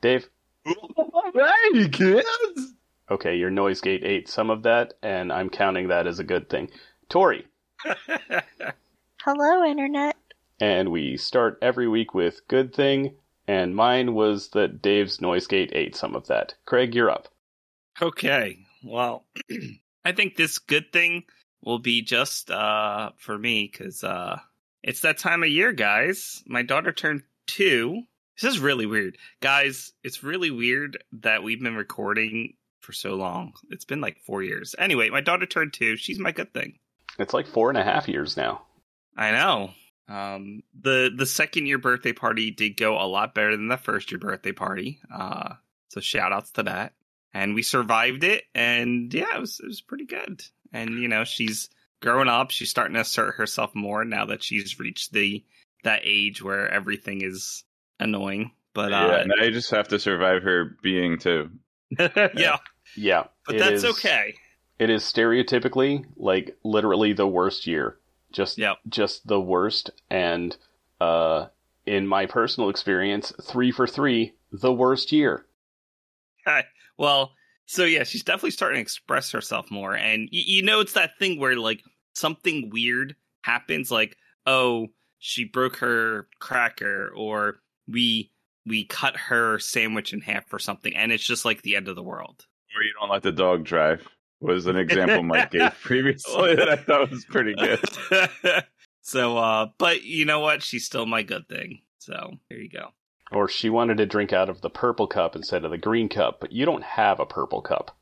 Dave. Hey, kids! Okay, your noise gate ate some of that, and I'm counting that as a good thing. Tori. Hello, Internet. And we start every week with good thing, and mine was that Dave's noise gate ate some of that. Craig, you're up. okay. Well, I think this good thing will be just uh, for me because uh, it's that time of year, guys. My daughter turned two. This is really weird. Guys, it's really weird that we've been recording for so long. It's been like four years. Anyway, my daughter turned two. She's my good thing. It's like four and a half years now. I know. Um, the the second year birthday party did go a lot better than the first year birthday party. Uh, so shout outs to that. And we survived it, and yeah, it was it was pretty good. And you know, she's growing up. She's starting to assert herself more now that she's reached the that age where everything is annoying. But yeah, uh, now you just have to survive her being too. yeah, Yeah. but it that's is- okay. It is stereotypically, like, literally the worst year. Just, Yep. just the worst. And, uh, in my personal experience, three for three, the worst year. well, so yeah, she's definitely starting to express herself more, and y- you know, it's that thing where like something weird happens, like oh, she broke her cracker, or we we cut her sandwich in half or something, and it's just like the end of the world. Or you don't let the dog drive was an example Mike gave previously that I thought was pretty good. so, uh, but you know what? She's still my good thing. So there you go. Or she wanted to drink out of the purple cup instead of the green cup, but you don't have a purple cup.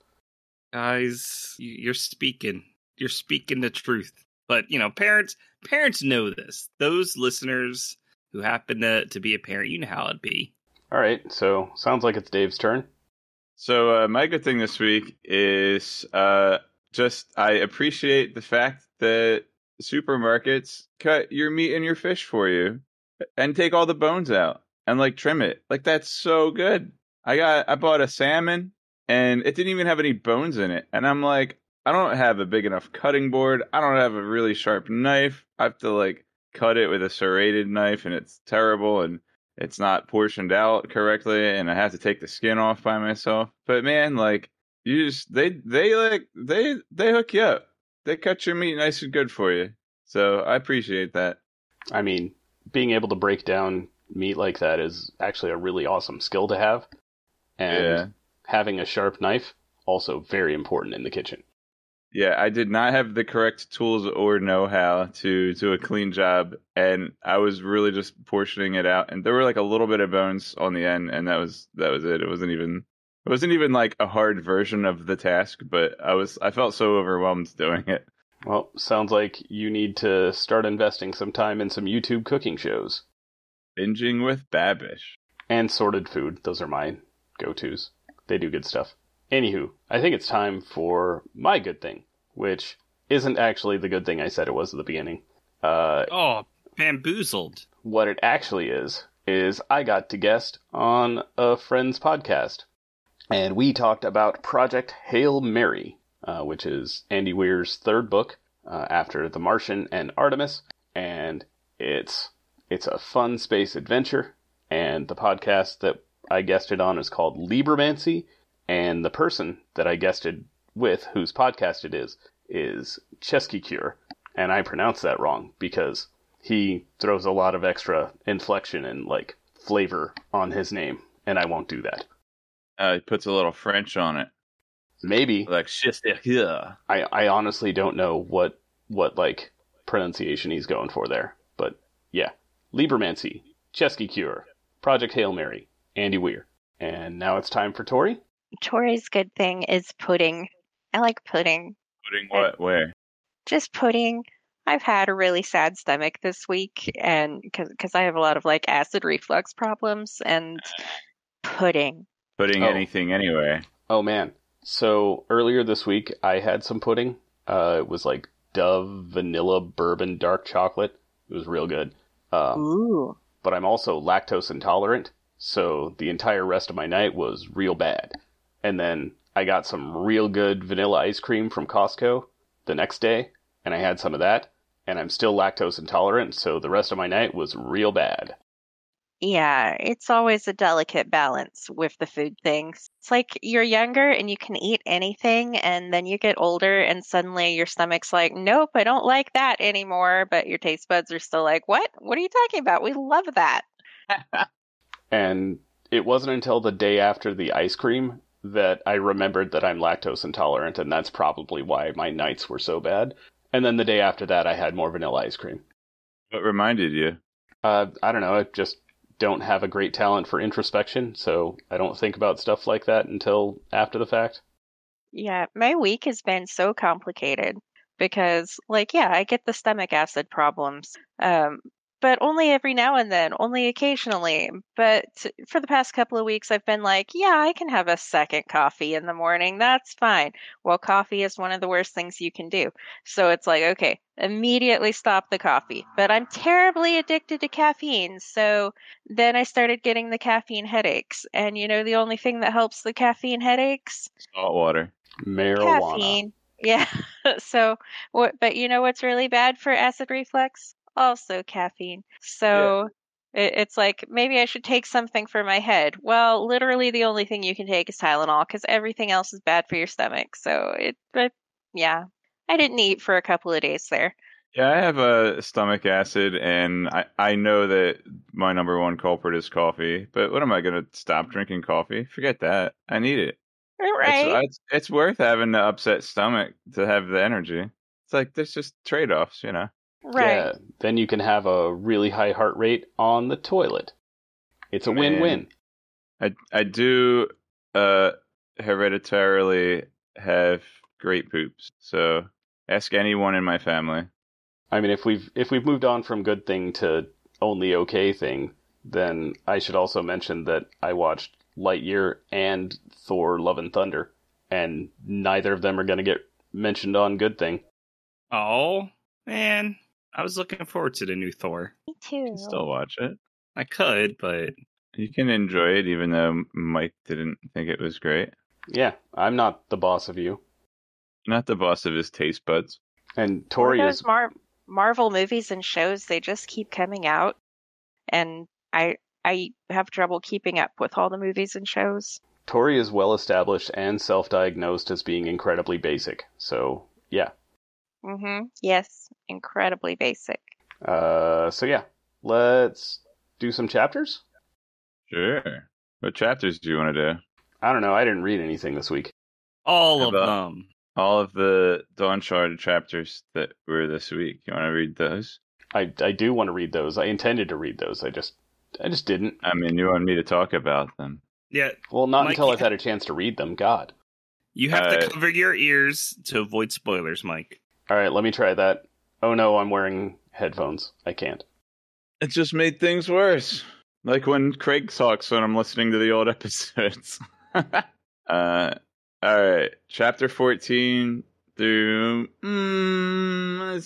guys you- you're speaking you're speaking the truth but you know parents parents know this those listeners who happen to, to be a parent you know how it'd be All right, so sounds like it's Dave's turn. So uh, my good thing this week is uh, just I appreciate the fact that supermarkets cut your meat and your fish for you and take all the bones out and like trim it. Like that's so good. I got I bought a salmon and it didn't even have any bones in it. And I'm like, I don't have a big enough cutting board. I don't have a really sharp knife. I have to like cut it with a serrated knife and it's terrible and it's not portioned out correctly and I have to take the skin off by myself. But man, like you just they they like they they hook you up. They cut your meat nice and good for you. So I appreciate that. I mean, being able to break down meat like that is actually a really awesome skill to have. And Yeah. having a sharp knife, also very important in the kitchen. Yeah, I did not have the correct tools or know-how to do a clean job, and I was really just portioning it out. And there were like a little bit of bones on the end, and that was that was it. It wasn't even it wasn't even like a hard version of the task, but I was I felt so overwhelmed doing it. Well, sounds like you need to start investing some time in some YouTube cooking shows. Binging with Babish. And sorted food. Those are my go tos. They do good stuff. Anywho, I think it's time for my good thing, which isn't actually the good thing I said it was at the beginning. Uh, oh bamboozled what it actually is, is I got to guest on a friend's podcast. And we talked about Project Hail Mary, uh, which is Andy Weir's third book uh, after The Martian and Artemis. And it's it's a fun space adventure. And the podcast that I guested on is called Libromancy. And the person that I guested with, whose podcast it is, is Chesky Cure. And I pronounced that wrong because he throws a lot of extra inflection and like flavor on his name, and I won't do that. Uh, he puts a little French on it, Maybe like here. I I honestly don't know what what like pronunciation he's going for there, but yeah, Libromancy, Chesky Cure, Project Hail Mary, Andy Weir, and now it's time for Tori. Tori's good thing is pudding. I like pudding. Putting what where? Just pudding. I've had a really sad stomach this week, and because I have a lot of like acid reflux problems, and pudding putting Oh. anything anyway. Oh man. So earlier this week I had some pudding. Uh, it was like Dove vanilla bourbon dark chocolate. It was real good. Um, Ooh. but I'm also lactose intolerant, so the entire rest of my night was real bad. And then I got some real good vanilla ice cream from Costco the next day, and I had some of that, and I'm still lactose intolerant, so the rest of my night was real bad. Yeah, it's always a delicate balance with the food things. It's like you're younger and you can eat anything, and then you get older and suddenly your stomach's like, nope, I don't like that anymore. But your taste buds are still like, what? What are you talking about? We love that. And it wasn't until the day after the ice cream that I remembered that I'm lactose intolerant, and that's probably why my nights were so bad. And then the day after that, I had more vanilla ice cream. What reminded you? Uh, I don't know. I just don't have a great talent for introspection, so I don't think about stuff like that until after the fact. Yeah, my week has been so complicated because, like, yeah, I get the stomach acid problems, um, but only every now and then, only occasionally. But for the past couple of weeks, I've been like, yeah, I can have a second coffee in the morning. That's fine. Well, coffee is one of the worst things you can do. So it's like, okay, immediately stop the coffee. But I'm terribly addicted to caffeine. So then I started getting the caffeine headaches. And you know, the only thing that helps the caffeine headaches? Salt water. Marijuana. caffeine. Yeah. so what but you know what's really bad for acid reflux? Also caffeine. So it, it's like maybe I should take something for my head. Well, literally the only thing you can take is Tylenol cuz everything else is bad for your stomach. So it but yeah. I didn't eat for a couple of days there. Yeah, I have a stomach acid, and I, I know that my number one culprit is coffee. But what am I going to stop drinking coffee? Forget that. I need it. Right. It's, it's it's worth having the upset stomach to have the energy. It's like there's just trade offs, you know. Right. Yeah, then you can have a really high heart rate on the toilet. It's a Man. win-win. I I do uh hereditarily have great poops. So ask anyone in my family. I mean, if we've if we've moved on from good thing to only okay thing, then I should also mention that I watched Lightyear and Thor: Love and Thunder, and neither of them are going to get mentioned on good thing. Oh man, I was looking forward to the new Thor. Me You too. can still watch it. I could, but You can enjoy it even though Mike didn't think it was great. Yeah, I'm not the boss of you. Not the boss of his taste buds. And Tori those is Mar- Marvel movies and shows, they just keep coming out, and I I have trouble keeping up with all the movies and shows. Tori is well established and self-diagnosed as being incredibly basic. So yeah. Mm-hmm. Yes, incredibly basic. Uh, so yeah, let's do some chapters. Sure. What chapters do you want to do? I don't know. I didn't read anything this week. all of about- them. All of the Dawn Shard chapters that were this week. You want to read those? I I do want to read those. I intended to read those. I just I just didn't. I mean, you want me to talk about them? Yeah, Well, not Mike, until. I've had a chance to read them. God. you have Uh, to cover your ears to avoid spoilers, Mike. All right, let me try that. Oh no, I'm wearing headphones. I can't. It just made things worse. Like when Craig talks when I'm listening to the old episodes. uh, all right, chapter 14 through mm,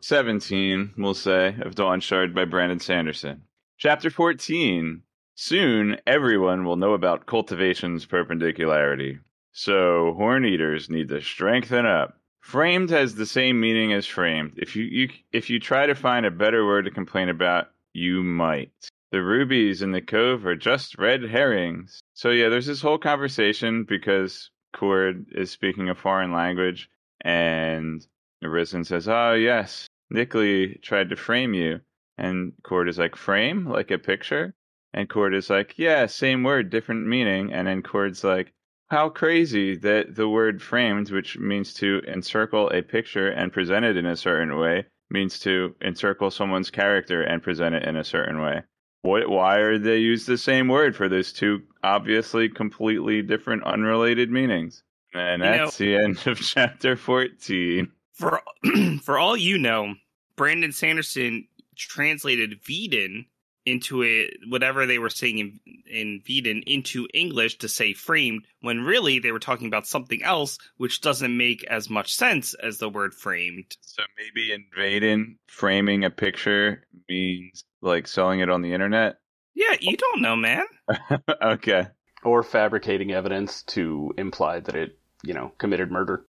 17, we'll say, of Dawnshard by Brandon Sanderson. Chapter 14. Soon everyone will know about cultivation's perpendicularity. So horn eaters need to strengthen up. Framed has the same meaning as framed. If you, you if you try to find a better word to complain about, you might. The rubies in the cove are just red herrings. So yeah, there's this whole conversation because Cord is speaking a foreign language and Arisen says, Oh yes, Nikli tried to frame you. And Cord is like, Frame? Like a picture? And Cord is like, Yeah, same word, different meaning. And then Cord's like, how crazy that the word framed, which means to encircle a picture and present it in a certain way, means to encircle someone's character and present it in a certain way. What? Why are they use the same word for those two obviously completely different, unrelated meanings? And You know- that's the end of chapter fourteen. For for all you know, Brandon Sanderson translated Veden into it, whatever they were saying in, in Veden into English to say framed, when really they were talking about something else, which doesn't make as much sense as the word framed. So maybe in Veden, framing a picture means like selling it on the internet. Yeah, you don't know, man. okay. Or fabricating evidence to imply that it, you know, committed murder.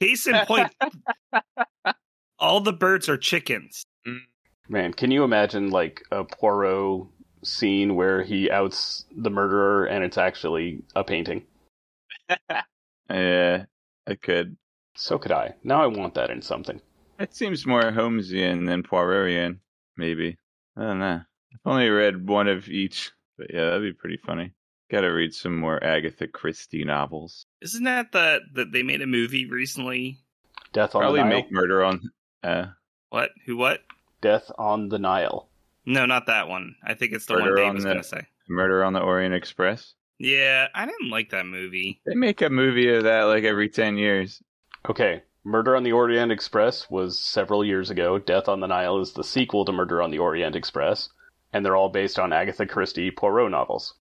Case in point, all the birds are chickens. Mm. Man, can you imagine like a Poirot scene where he outs the murderer and it's actually a painting? Yeah, I could. So could I. Now I want that in something. It seems more Holmesian than Poirotian, maybe. I don't know. I've only read one of each, but yeah, that'd be pretty funny. Got to read some more Agatha Christie novels. Isn't that the that they made a movie recently? Death on Probably the Nile. make murder on. Uh, What? Who? What? Death on the Nile. No, not that one. I think it's the Murder one Dave on was the- going to say. Murder on the Orient Express. Yeah, I didn't like that movie. They make a movie of that like every ten years. Okay, Murder on the Orient Express was several years ago. Death on the Nile is the sequel to Murder on the Orient Express, and they're all based on Agatha Christie Poirot novels.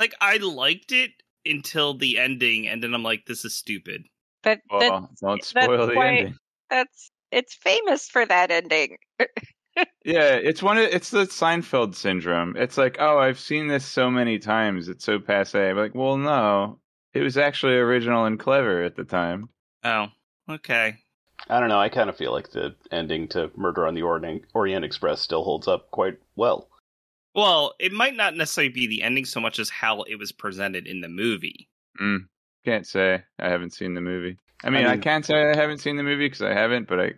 Like I liked it until the ending, and then I'm like, this is stupid. But Well, don't spoil the why- ending. that's it's famous for that ending. Yeah, it's one of it's the Seinfeld syndrome. It's like, oh, I've seen this so many times. It's so passe. I'm like, well, no, it was actually original and clever at the time. Oh, okay. I don't know, I kind of feel like the ending to Murder on the Orient, Orient Express still holds up quite well. Well, it might not necessarily be the ending so much as how it was presented in the movie. Mm, can't say I haven't seen the movie. I mean, I, mean- can't say I haven't seen the movie because I haven't, but I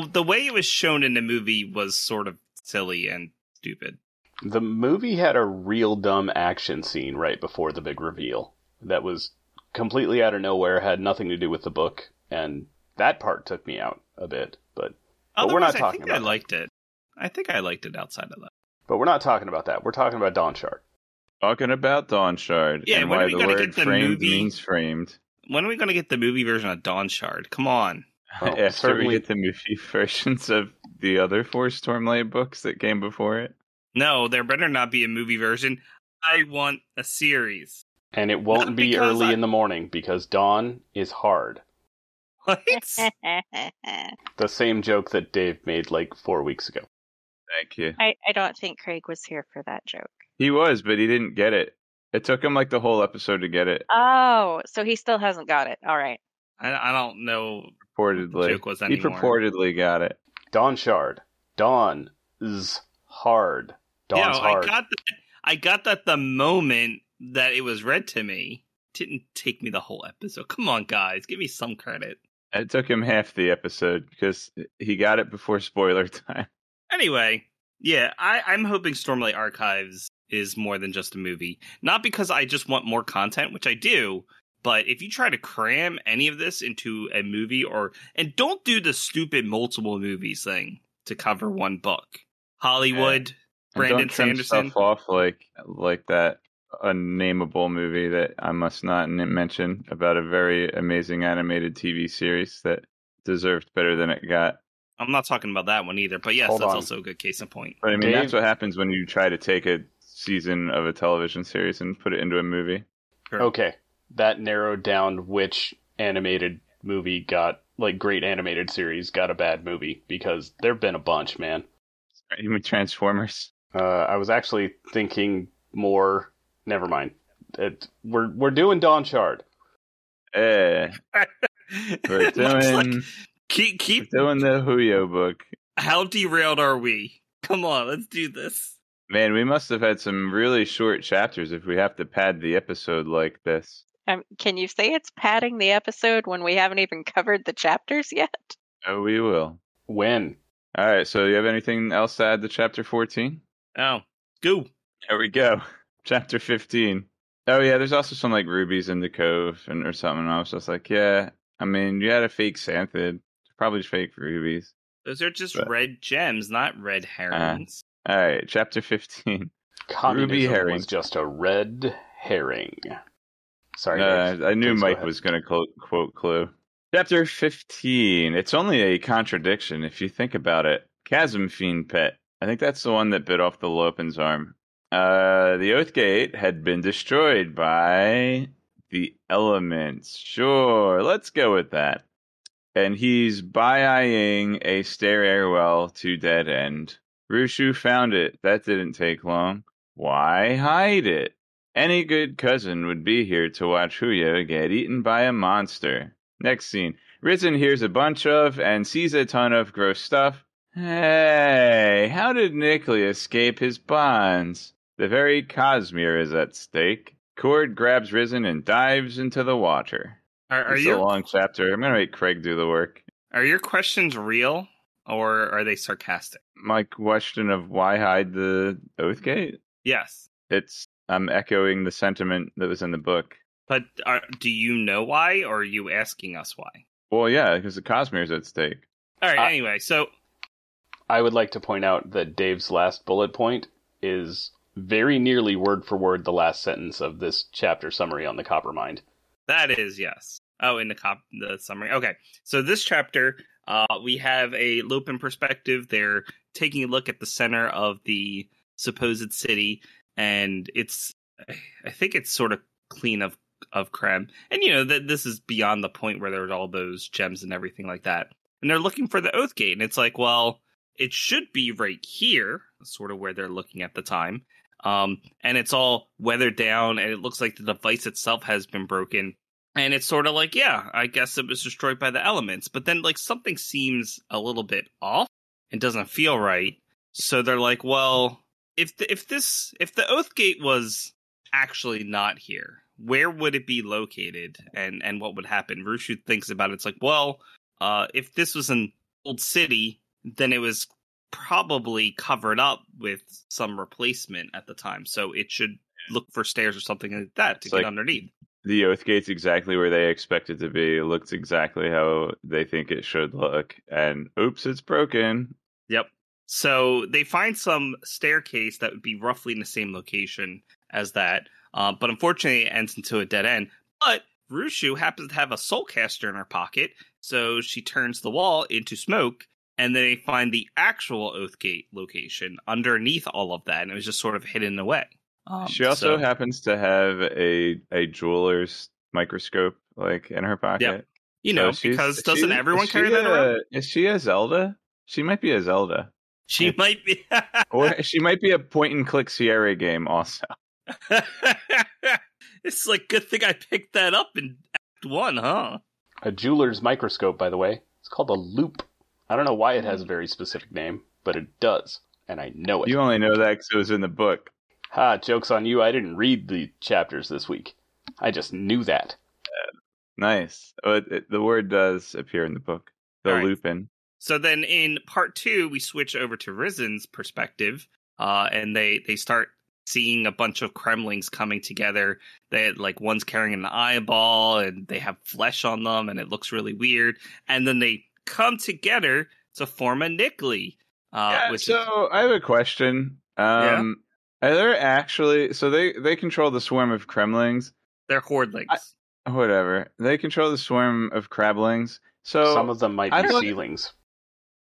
the The way it was shown in the movie was sort of silly and stupid. The movie had a real dumb action scene right before the big reveal that was completely out of nowhere, had nothing to do with the book, and that part took me out a bit. But But we're not Otherwise, I talking think about I that. liked it. I think I liked it outside of that. but we're not talking about that. We're talking about Dawnshard. talking about Dawn Shard Yeah, and when are why we the gonna word get the framed movie? means framed. When are we going to get the movie version of Dawnshard? Come on. Oh, After certainly- we get the movie versions of the other four Stormlight books that came before it. No, there better not be a movie version. I want a series. And it won't Not be early I- in the morning because dawn is hard. What? The same joke that Dave made like four weeks ago. Thank you. I, I don't think Craig was here for that joke. He was, but he didn't get it. It took him like the whole episode to get it. Oh, so he still hasn't got it. All right. I, I don't know. Purportedly, joke was he purportedly got it. Dawnshard. Dawn is hard. Dawn's yeah, hard. I got that. I got that the moment that it was read to me. Didn't take me the whole episode. Come on, guys, give me some credit. It took him half the episode because he got it before spoiler time. Anyway, yeah, I, I'm hoping Stormlight Archives is more than just a movie. Not because I just want more content, which I do, but if you try to cram any of this into a movie or and don't do the stupid multiple movies thing to cover one book. Hollywood, And Brandon don't trim Sanderson. stuff off like like that unnameable movie that I must not mention about a very amazing animated TV series that deserved better than it got. I'm not talking about that one either, but yes, Hold that's on. also a good case in point. But I mean, Dave- that's what happens when you try to take a season of a television series and put it into a movie. Okay, that narrowed down which animated movie got like great animated series got a bad movie because there've been a bunch, man. You mean Transformers? Uh, I was actually thinking more. Never mind. It, we're we're doing Dawnshard. Eh, we're It looks like- doing keep we're keep. doing the Huio book. How derailed are we? Come on, let's do this. Man, we must have had some really short chapters if we have to pad the episode like this. Um, can you say it's padding the episode when we haven't even covered the chapters yet? Oh, we will. When? All right. So, you have anything else to add to chapter fourteen? Oh, go. There we go. Chapter 15. Oh, yeah, there's also some like rubies in the cove and or something. I was just like, yeah, I mean, you had a fake santhid. Probably just fake rubies. Those are just But- red gems, not red herrings. All right, chapter 15. Communism herring. was just a red herring. Sorry, Uh, I knew Mike was going to quote, quote Clue. Chapter 15. It's only a contradiction if you think about it. Chasm Fiend Pet. I think that's the one that bit off the Lopen's arm. Uh, the Oath Gate had been destroyed by the elements. Sure, let's go with that. And he's by-eyeing a stair airwell to dead end. Rushu found it. That didn't take long. Why hide it? Any good cousin would be here to watch Huio get eaten by a monster. Next scene. Rysn hears a bunch of and sees a ton of gross stuff. Hey, how did Nikli escape his bonds? The very Cosmere is at stake. Cord grabs Rysn and dives into the water. Are, are it's your a long chapter. I'm gonna make Craig do the work. are your questions real or are they sarcastic? My question of why hide the Oathgate? Yes, It's I'm echoing the sentiment that was in the book. but are, do you know why, or are you asking us why? Well, yeah, because the Cosmere's at stake. All right. Uh, anyway, so I would like to point out that Dave's last bullet point is very nearly word for word the last sentence of this chapter summary on the Copper Mind. That is yes. Oh, in the cop the summary. Okay, so this chapter, uh, we have a Lopen perspective. They're taking a look at the center of the supposed city, and it's, I think it's sort of clean of of crem. And you know that this is beyond the point where there's all those gems and everything like that. And they're looking for the Oath Gate, and it's like, well, it should be right here, sort of where they're looking at the time. Um, and it's all weathered down, and it looks like the device itself has been broken. And it's sort of like, yeah, I guess it was destroyed by the elements. But then, like, something seems a little bit off and doesn't feel right. So they're like, well, if the, if this if the Oath Gate was actually not here, where would it be located, and and what would happen? Rushu thinks about it. It's like, well, uh, if this was an old city, then it was probably covered up with some replacement at the time. So it should look for stairs or something like that to It's get like- underneath. The Oathgate's exactly where they expect it to be. It looks exactly how they think it should look. And oops, it's broken. Yep. So they find some staircase that would be roughly in the same location as that, uh, but unfortunately it ends into a dead end. But Rushu happens to have a soulcaster in her pocket, so she turns the wall into smoke, and then they find the actual Oathgate location underneath all of that, and it was just sort of hidden away. Um, she also so- happens to have a a jeweler's microscope like in her pocket. you So know, because doesn't everyone carry she that around? Is she a Zelda? She might be a Zelda. She might be. Or she might be a point and click Sierra game also. it's like good thing I picked that up in Act One, huh? A jeweler's microscope, by the way, it's called a loupe. I don't know why it has a very specific name, but it does, and I know it. You only know that because it was in the book. Ha, joke's on you, I didn't read the chapters this week. I just knew that. Nice. Oh, it, it- the word does appear in the book. The All right. Lopen. So then in part two, we switch over to Rysn's perspective, uh, and they they start seeing a bunch of cremlings coming together. They like one's carrying an eyeball, and they have flesh on them, and it looks really weird. And then they come together to form a Nikli. Uh, yeah, which so I have a question. Um, Are there actually so they they control the swarm of cremlings? they're hordelings. Whatever. They control the swarm of Crablings. So Some of them might be thought- ceilings.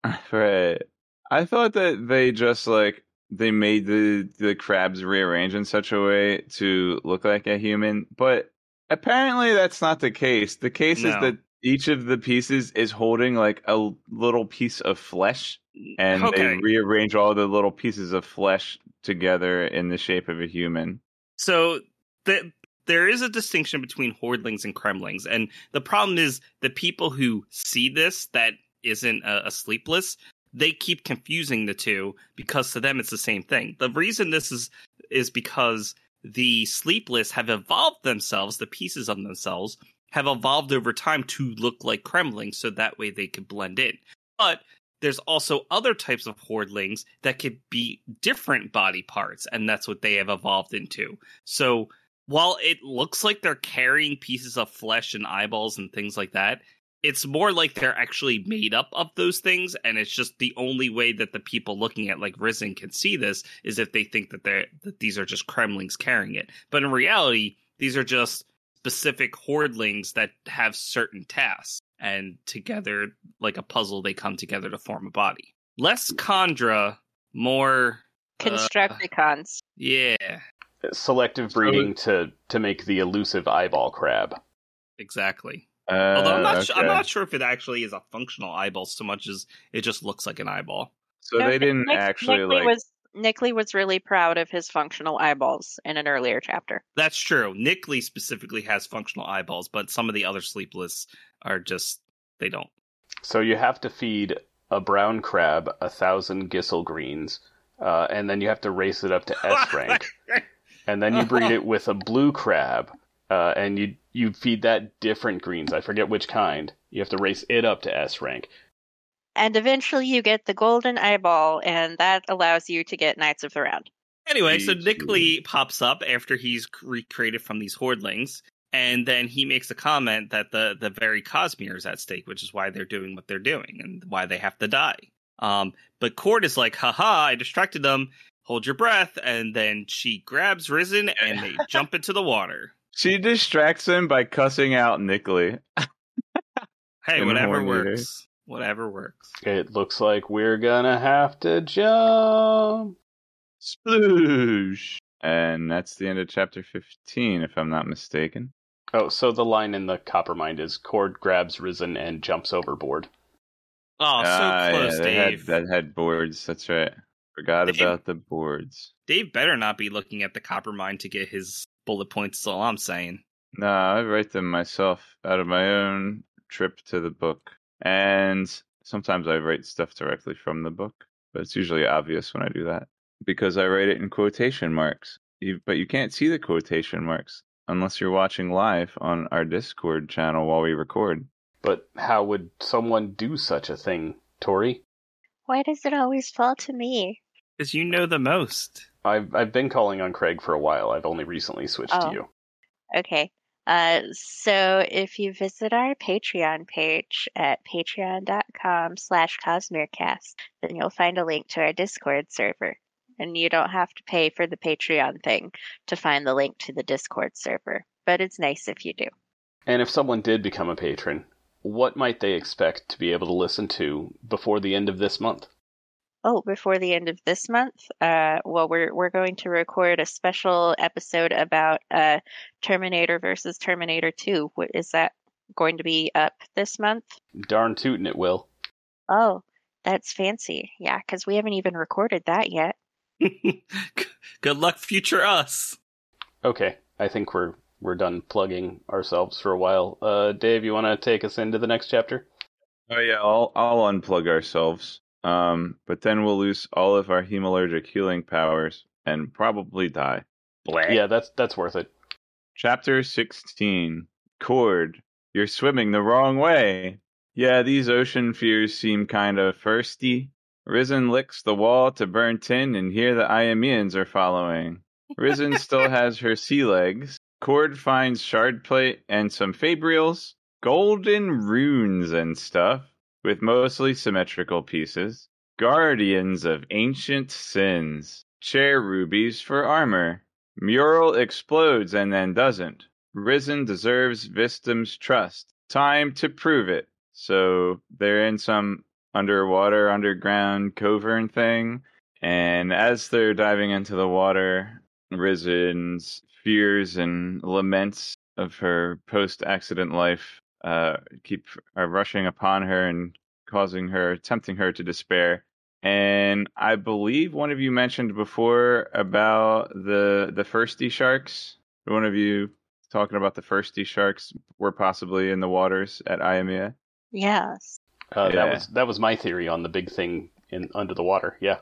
right. I thought that they just like they made the the crabs rearrange in such a way to look like a human, but apparently that's not the case. The case is that each of the pieces is holding like a little piece of flesh and okay. they rearrange all the little pieces of flesh together in the shape of a human. So the, there is a distinction between hordelings and cremlings, and the problem is the people who see this that isn't a, a sleepless. They keep confusing the two because to them it's the same thing. The reason this is is because the sleepless have evolved themselves, the pieces of themselves have evolved over time to look like cremlings, so that way they could blend in. But there's also other types of hordelings that could be different body parts, and that's what they have evolved into. So while it looks like they're carrying pieces of flesh and eyeballs and things like that, it's more like they're actually made up of those things, and it's just the only way that the people looking at like Rysn can see this is if they think that they're that these are just cremlings carrying it. But in reality, these are just specific hordelings that have certain tasks, and together, like a puzzle, they come together to form a body. less kandra more uh, Constructicons. yeah, Selective breeding to to make the elusive eyeball crab. exactly. Uh, Although I'm not, su- I'm not sure if it actually is a functional eyeball so much as it just looks like an eyeball. So No, they didn't Nick- actually Nikli like. was Nikli was really proud of his functional eyeballs in an earlier chapter. That's true. Nikli specifically has functional eyeballs, but some of the other sleepless are just they don't. So you have to feed a brown crab a thousand Gysahl greens, uh, and then you have to race it up to S rank, and then you breed it with a blue crab, uh, and you you feed that different greens. I forget which kind. You have to race it up to S rank. And eventually you get the golden eyeball, and that allows you to get Knights of the Round. Anyway, so Jeez. Nikli pops up after he's recreated from these hordelings, and then he makes a comment that the the very Cosmere is at stake, which is why they're doing what they're doing and why they have to die. Um, but Cord is like, haha, I distracted them. Hold your breath, and then she grabs Rysn and they jump into the water. She distracts him by cussing out Nikli. Hey, In whatever Horn Eater. works. Whatever works. It looks like we're gonna have to jump. Sploosh! And that's the end of chapter 15, if I'm not mistaken. Oh, so the line in the Coppermind is Cord grabs Rysn and jumps overboard. Oh, so Ah, close, yeah, they had, Dave. that had boards. That's right. Forgot Dave- about the boards. Dave better not be looking at the Coppermind to get his bullet points. Is all I'm saying. No, I write them myself out of my own trip to the book. And sometimes I write stuff directly from the book, but it's usually obvious when I do that because I write it in quotation marks. But you can't see the quotation marks unless you're watching live on our Discord channel while we record. But how would someone do such a thing, Tori? Why does it always fall to me? Because you know the most. I've I've been calling on Craig for a while. I've only recently switched Oh. to you. Okay. Uh, so if you visit our Patreon page at patreon.com slash cosmerecast, then you'll find a link to our Discord server. And you don't have to pay for the Patreon thing to find the link to the Discord server. But it's nice if you do. And if someone did become a patron, what might they expect to be able to listen to before the end of this month? Oh, before the end of this month, uh, well, we're we're going to record a special episode about uh, Terminator versus Terminator Two. What is that going to be up this month? Darn tootin' it will. Oh, that's fancy. Yeah, because we haven't even recorded that yet. Good luck, future us. Okay, I think we're we're done plugging ourselves for a while. Uh, Dave, you want to take us into the next chapter? Oh yeah, I'll I'll unplug ourselves. Um, but then we'll lose all of our hemalurgic healing powers and probably die. Yeah, that's that's worth it. Chapter 16 Cord, you're swimming the wrong way. Yeah, these ocean fears seem kind of thirsty. Rysn licks the wall to burn tin, and here the Aimians are following. Rysn still has her sea legs. Cord finds shard plate and some fabrials, golden runes and stuff, with mostly symmetrical pieces. Guardians of ancient sins. Chair rubies for armor. Mural explodes and then doesn't. Rysn deserves Vstim's trust. Time to prove it. So they're in some underwater, underground cavern thing. And as they're diving into the water, Rysn's fears and laments of her post accident life uh, keep are rushing upon her and causing her, tempting her to despair. And I believe one of you mentioned before about the the firsty sharks. One of you talking about the firsty sharks were possibly in the waters at Aimia. Yes. Uh, That was that was my theory on the big thing in under the water. Yeah,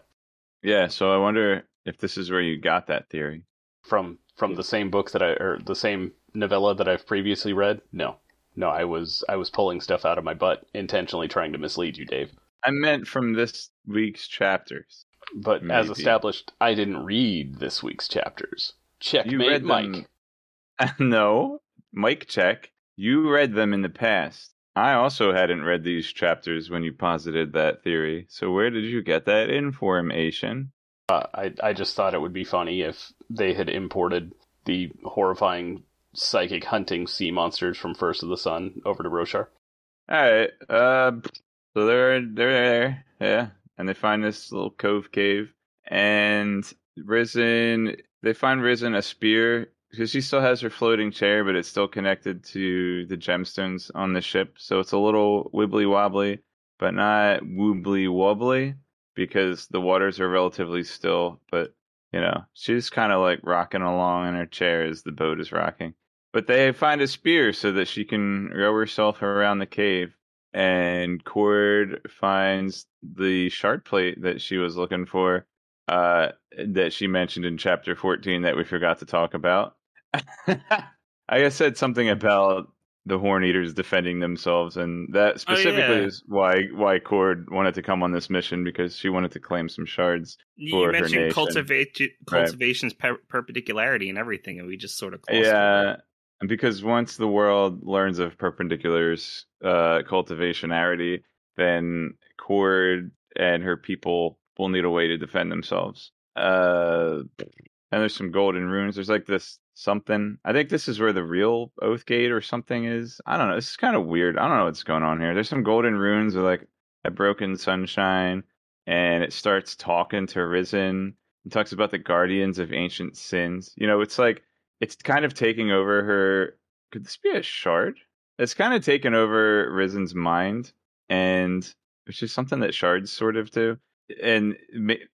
Yeah, so I wonder if this is where you got that theory. from from the same book that I or the same novella that I've previously read. No, no, I was I was pulling stuff out of my butt intentionally trying to mislead you, Dave. I meant from this week's chapters. But as established, I didn't read this week's chapters. Checkmate, You read Mike. them. no, Mike check. You read them in the past. I also hadn't read these chapters when you posited that theory. So where did you get that information? Uh, I I just thought it would be funny if they had imported the horrifying psychic hunting sea monsters from First of the Sun over to Roshar. All right. Uh, so they're they're there, yeah, and they find this little cove cave. and Rysn. They find Rysn a spear because she still has her floating chair, but it's still connected to the gemstones on the ship. So it's a little wibbly wobbly, but not woobly wobbly because the waters are relatively still. But you know, she's kind of like rocking along in her chair as the boat is rocking. But they find a spear so that she can row herself around the cave. And Cord finds the shard plate that she was looking for, uh, that she mentioned in chapter 14 that we forgot to talk about. I guess said something about the Horn Eaters defending themselves, and that specifically Oh, yeah. is why why Cord wanted to come on this mission because she wanted to claim some shards. You mentioned cultivate, cultivation's per- perpendicularity and everything, and we just sort of Yeah, it. Because once the world learns of perpendiculars uh, cultivationarity, then Cord and her people will need a way to defend themselves. Uh, and there's some golden runes. There's like this something. I think this is where the real Oath Gate or something is. I don't know. This is kind of weird. I don't know what's going on here. There's some golden runes with like a broken sunshine, and it starts talking to Rysn. It talks about the guardians of ancient sins. You know, it's like it's kind of taking over her. Could this be a shard? It's kind of taken over Rysn's mind, and which is something that shards sort of do. And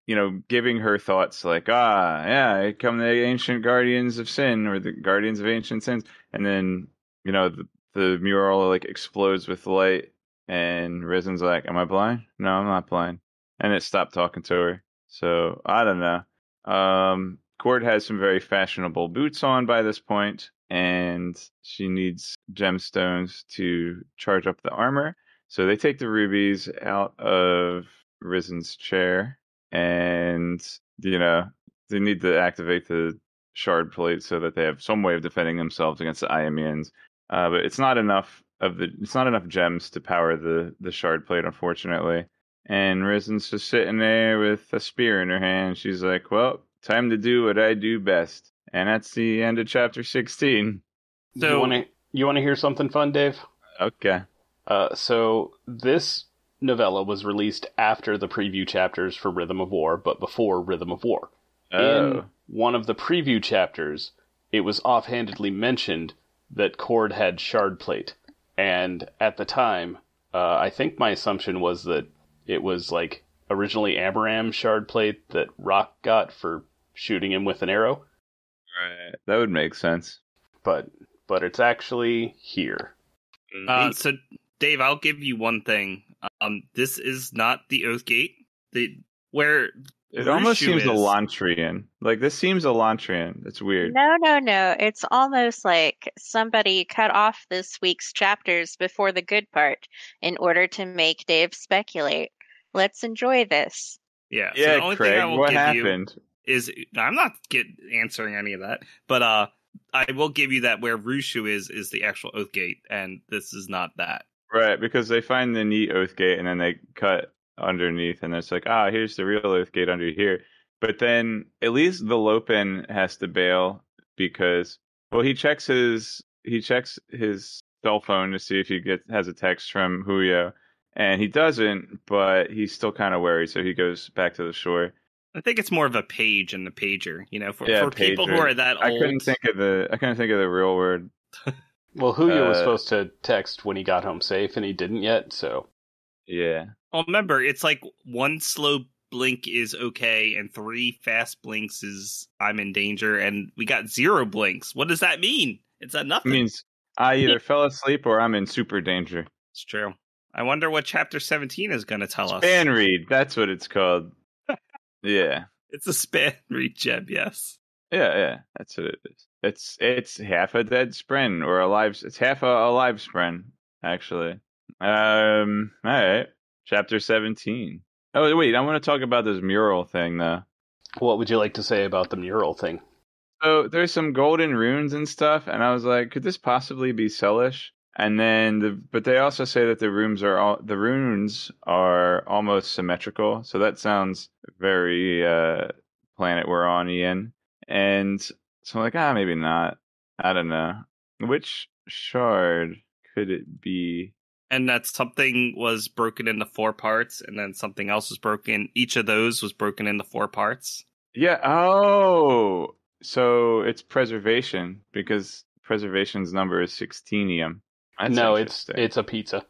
you know, giving her thoughts like, ah, yeah, come the ancient guardians of sin or the guardians of ancient sins, and then you know the, the mural like explodes with light, and Rysn's like, am I blind? No, I'm not blind, and it stopped talking to her. So I don't know. Um, Cord has some very fashionable boots on by this point, and she needs gemstones to charge up the armor. So they take the rubies out of Rysn's chair, and you know they need to activate the shard plate so that they have some way of defending themselves against the Aimians. Uh, but it's not enough of the it's not enough gems to power the the shard plate, unfortunately. And Rysn's just sitting there with a spear in her hand. She's like, "Well, time to do what I do best." And that's the end of chapter sixteen. you So- want to you want to hear something fun, Dave? Okay. Uh, so this novella was released after the preview chapters for Rhythm of War, but before Rhythm of War. Oh. In one of the preview chapters, it was offhandedly mentioned that Cord had shard plate, and at the time, uh, I think my assumption was that it was like originally Amaram shard plate that Rock got for shooting him with an arrow, Right. That would make sense. but but it's actually here. Uh, so, Dave, I'll give you one thing. Um, this is not the Oath Gate. The where It almost seems is. Elantrian. Like this seems Elantrian. It's weird. No, no, no. It's almost like somebody cut off this week's chapters before the good part in order to make Dave speculate. Let's enjoy this. Yeah. so Yeah, the only Craig. thing I will What give happened? you is I'm not get answering any of that, but uh, I will give you that where Rushu is is the actual Oath Gate, and this is not that. Right, because they find the neat oath gate and then they cut underneath, and it's like, ah, here's the real oath gate under here. But then at least the Lopen has to bail because, well, he checks his he checks his cell phone to see if he gets has a text from Huio, and he doesn't, but he's still kind of worried, so he goes back to the shore. I think it's more of a page and the pager. You know, for, Yeah, for people who are that old. I couldn't think of the I couldn't think of the real word. Well, Huio was Uh, supposed to text when he got home safe, and he didn't yet. So Yeah, Well, remember, it's like one slow blink is okay, and three fast blinks is I'm in danger, and we got zero blinks. What does that mean? It's a it means I either fell asleep or I'm in super danger. it's true. I wonder what chapter 17 is going to tell us. Spanreed, that's what it's called. Yeah. It's a span read yes. Yeah, yeah, that's what it is. It's it's half a dead spren or a live. It's half a, a live spren actually. Um. All right. Chapter seventeen. Oh wait, I want to talk about this mural thing though. what would you like to say about the mural thing? So there's some golden runes and stuff, and I was like, could this possibly be Selish? And then the but they also say that the rooms are all the runes are almost symmetrical, so that sounds very uh planet we're on, Ian. And so I'm like, ah, maybe not. I don't know. Which shard could it be? and that something was broken into four parts, and then something else was broken. Each of those was broken into four parts. Yeah. Oh, so it's preservation because preservation's number is sixtenium. That's no, it's it's a pizza.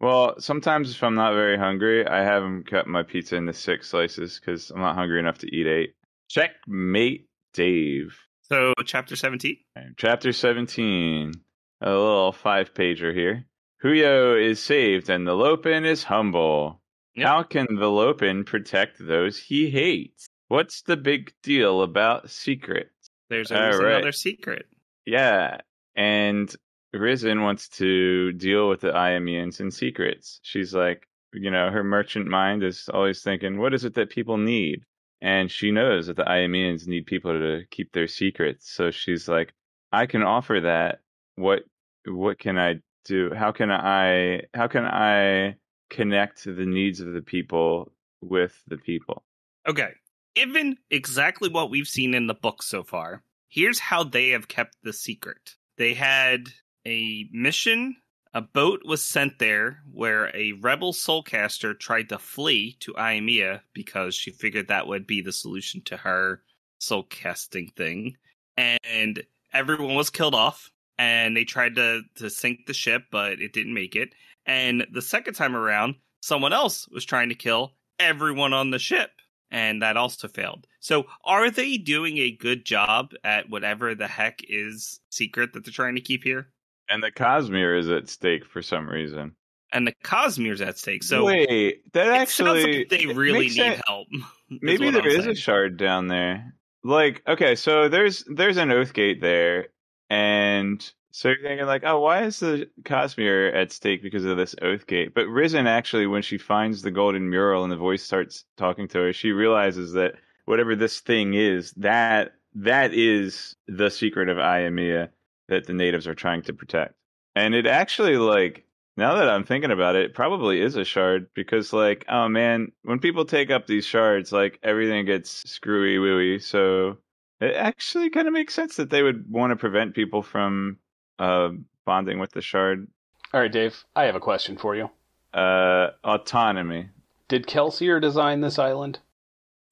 Well, sometimes if I'm not very hungry, I have them cut my pizza into six slices because I'm not hungry enough to eat eight. Checkmate, Dave. So, chapter 17. Chapter 17. A little five pager here. Huio is saved and the Lopen is humble. Yep. How can the Lopen protect those he hates? What's the big deal about secrets? There's always right. another secret. Yeah, and Rysn wants to deal with the Aimians in secrets. She's like, you know, her merchant mind is always thinking, what is it that people need? And she knows that the Aimians need people to keep their secrets. So she's like, I can offer that. What what can I do? How can I how can I connect the needs of the people with the people? Okay. Given exactly what we've seen in the book so far, here's how they have kept the secret. They had a mission, a boat was sent there where a rebel soulcaster tried to flee to Aimia because she figured that would be the solution to her soulcasting thing. And everyone was killed off, and they tried to, to sink the ship, but it didn't make it. And the second time around, someone else was trying to kill everyone on the ship and that also failed. So, are they doing a good job at whatever the heck is secret that they're trying to keep here? And the Cosmere is at stake for some reason. And the Cosmere's at stake. So, Wait, that actually like they really need sense. help. Maybe there I'm is saying. a shard down there. Like, okay, so there's there's an oath gate there, and so you're thinking like, oh, why is the Cosmere at stake because of this oath gate? But Rysn actually, when she finds the golden mural and the voice starts talking to her, she realizes that whatever this thing is, that that is the secret of Aimia that the natives are trying to protect. And it actually like now that I'm thinking about it, it probably is a shard because, like, oh man, when people take up these shards, like everything gets screwy wooey. So it actually kind of makes sense that they would want to prevent people from uh, bonding with the shard. All right, Dave, I have a question for you. Uh, autonomy. Did Kelsier design this island?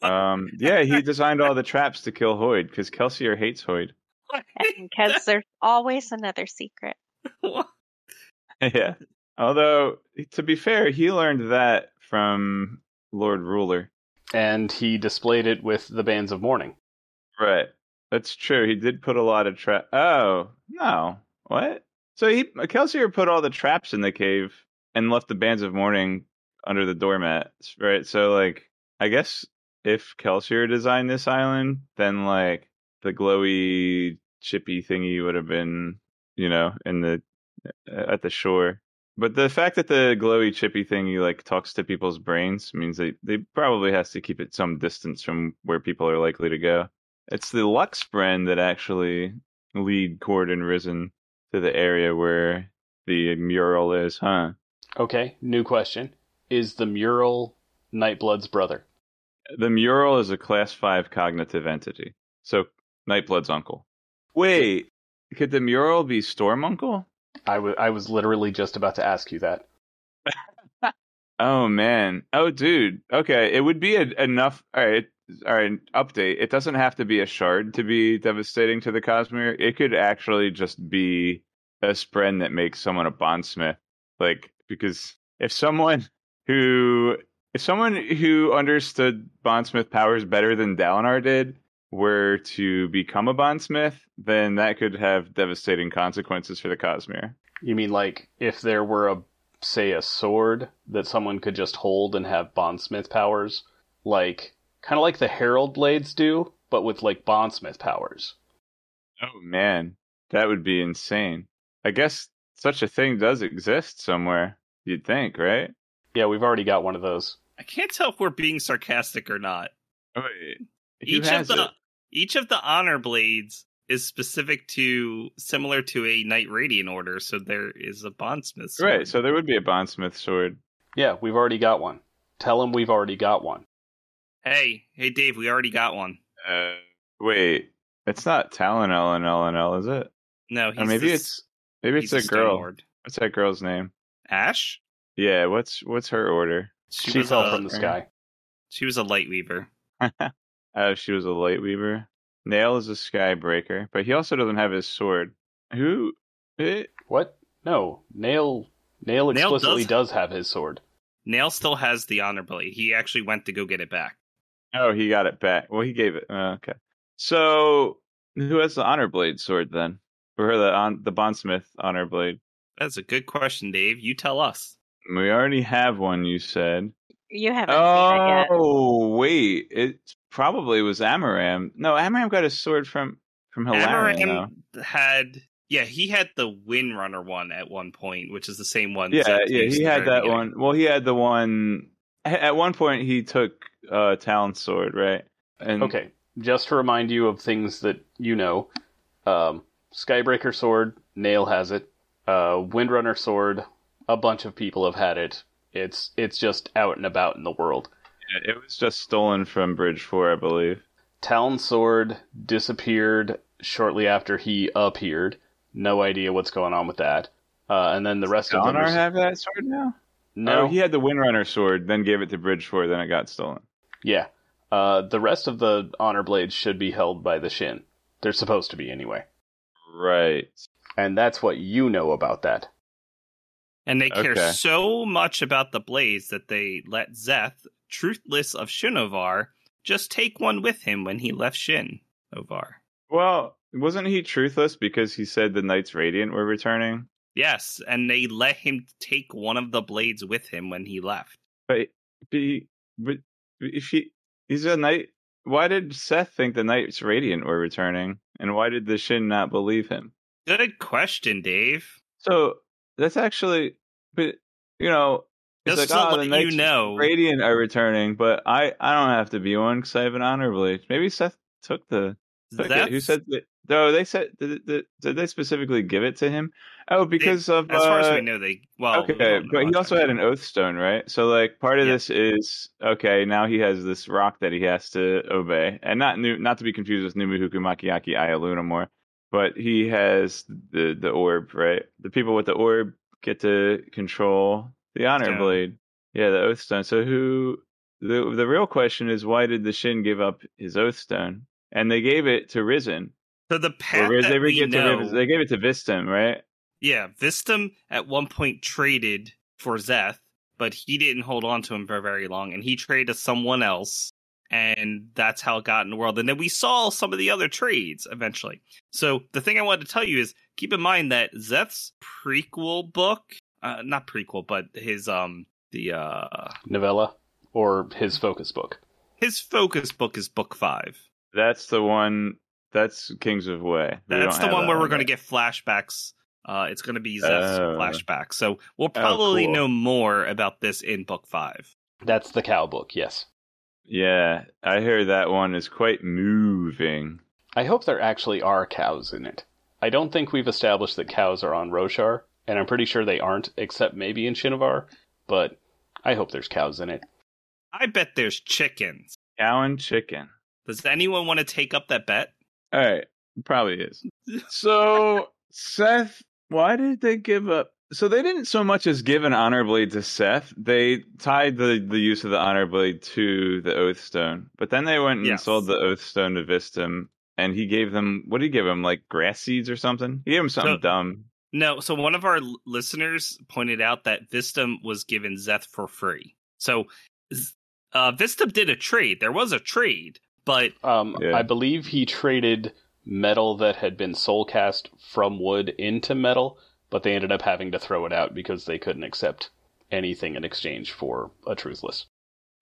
Um, yeah, he designed all the traps to kill Hoid because Kelsier hates Hoid. Because there's always another secret. Yeah. Although, to be fair, he learned that from Lord Ruler. And he displayed it with the bands of mourning. Right. That's true. He did put a lot of trap. Oh no! What? So he Kelsier put all the traps in the cave and left the bands of mourning under the doormats. Right. So like, I guess if Kelsier designed this island, then like the glowy chippy thingy would have been, you know, in the uh, at the shore. But the fact that the glowy chippy thingy like talks to people's brains means they they probably has to keep it some distance from where people are likely to go. It's the Lux brand that actually lead Cord and Rysn to the area where the mural is, huh? Okay, new question. Is the mural Nightblood's brother? The mural is a class five cognitive entity. So Nightblood's uncle. Wait, could the mural be Storm Uncle? I wa- I was literally just about to ask you that. Oh man. Oh dude. Okay, it would be a, enough. All right. All right. Update. It doesn't have to be a shard to be devastating to the Cosmere. It could actually just be a spren that makes someone a bondsmith. Like because if someone who if someone who understood bondsmith powers better than Dalinar did were to become a bondsmith, then that could have devastating consequences for the Cosmere. You mean like if there were a say a sword that someone could just hold and have bondsmith powers, like kind of like the herald blades do, but with like bondsmith powers. Oh man, that would be insane. I guess such a thing does exist somewhere. You'd think, right? Yeah, we've already got one of those. I can't tell if we're being sarcastic or not. Oh, wait, who each of the it? each of the honor blades is specific to similar to a knight radiant order, so there is a bondsmith. sword. Right, so there would be a bondsmith sword. Yeah, we've already got one. Tell him we've already got one. hey, hey, Dave, we already got one. Uh, wait, it's not Talon L and L and L, is it? No, Or he's maybe the- it's maybe it's he's a girl. Stoneward. What's that girl's name? Ash. Yeah, what's what's her order? She, was fell a, from the sky. She was a light weaver. Oh, she was a light weaver. Nale is a skybreaker, but he also doesn't have his sword. Who? Eh, What? No, Nale. Nale Nale explicitly does- does have his sword. Nale still has the honor blade. He actually went to go get it back. Oh, he got it back. Well, he gave it. oh, okay. So, who has the honor blade sword then? Or the on the bondsmith honor blade? That's a good question, Dave. You tell us. We already have one. You said. You haven't seen it yet. Oh wait, it probably was Amaram. No, Amaram got his sword from from Helaran. Amaram had yeah, he had the Windrunner one at one point, which is the same one. Yeah, Szeth yeah, he had that beginning. one. Well, he had the one. At one point, he took uh Taln's sword, right? And Okay, just to remind you of things that you know, um, Skybreaker sword, Nale has it. Uh, Windrunner sword, a bunch of people have had it. It's it's just out and about in the world. It was just stolen from Bridge Four, I believe. Taln sword disappeared shortly after he appeared. No idea what's going on with that. Uh, and then the rest of them. Donar are- have that sword now? no, Oh, he had the Windrunner sword, then gave it to Bridge Four, then it got stolen. yeah. Uh, the rest of the honor blades should be held by the Shin. They're supposed to be anyway. Right. And that's what you know about that. And they care Okay. so much about the blades that they let Szeth, truthless of Shinovar, just take one with him when he left Shin Ovar. Well, wasn't he truthless because he said the Knights Radiant were returning? Yes, and they let him take one of the blades with him when he left. But, but, but if he he's a knight, why did Szeth think the Knights Radiant were returning, and why did the Shin not believe him? Good question, Dave. So that's actually, but you know, it's Just like oh, the you know. Radiant are returning, but I I don't have to be one because I have an honor blade. Maybe Szeth took the took it. Who said that? No, they said did, did, did they specifically give it to him? Oh, because of As far as uh, we know, they well. okay, don't but he also had an oath stone, right? So like part of Yeah. this is okay. Now he has this rock that he has to obey, and not new, not to be confused with Numuhukumakiaki'aialunamor, but he has the the orb, right? The people with the orb get to control the honor Stone. blade. Yeah, the oath stone. So who? The the real question is why did the Shin give up his oath stone? And they gave it to Rysn. So the path Riz- that they, we gave it to know, Riz- they gave it to Vstim, right? yeah, Vstim at one point traded for Szeth, but he didn't hold on to him for very long, and he traded to someone else, and that's how it got in the world. And then we saw some of the other trades eventually. So the thing I wanted to tell you is keep in mind that Szeth's prequel book, uh, not prequel, but his um the uh Novella or his focus book. his focus book is book five. That's the one. That's Kings of Way. We That's the one that where we're going to get flashbacks. Uh, it's going to be Szeth's Oh. flashback. So we'll probably cool. know more about this in book five. That's the cow book, yes. Yeah, I hear that one is quite moving. I hope there actually are cows in it. I don't think we've established that cows are on Roshar, and I'm pretty sure they aren't, except maybe in Shinovar, but I hope there's cows in it. I bet there's chickens. Cow and chicken. Does anyone want to take up that bet? All right, probably is. So Szeth, why did they give up? So they didn't so much as give an honor blade to Szeth. They tied the the use of the honor blade to the oath stone, but then they went and Yes. sold the oath stone to Vstim, and he gave them what did he give him? Like grass seeds or something? He gave him something So- dumb. No. So one of our listeners pointed out that Vstim was given Szeth for free. So z- uh, Vstim did a trade. There was a trade, but Um, Yeah. I believe he traded metal that had been soul cast from wood into metal, but they ended up having to throw it out because they couldn't accept anything in exchange for a truthless.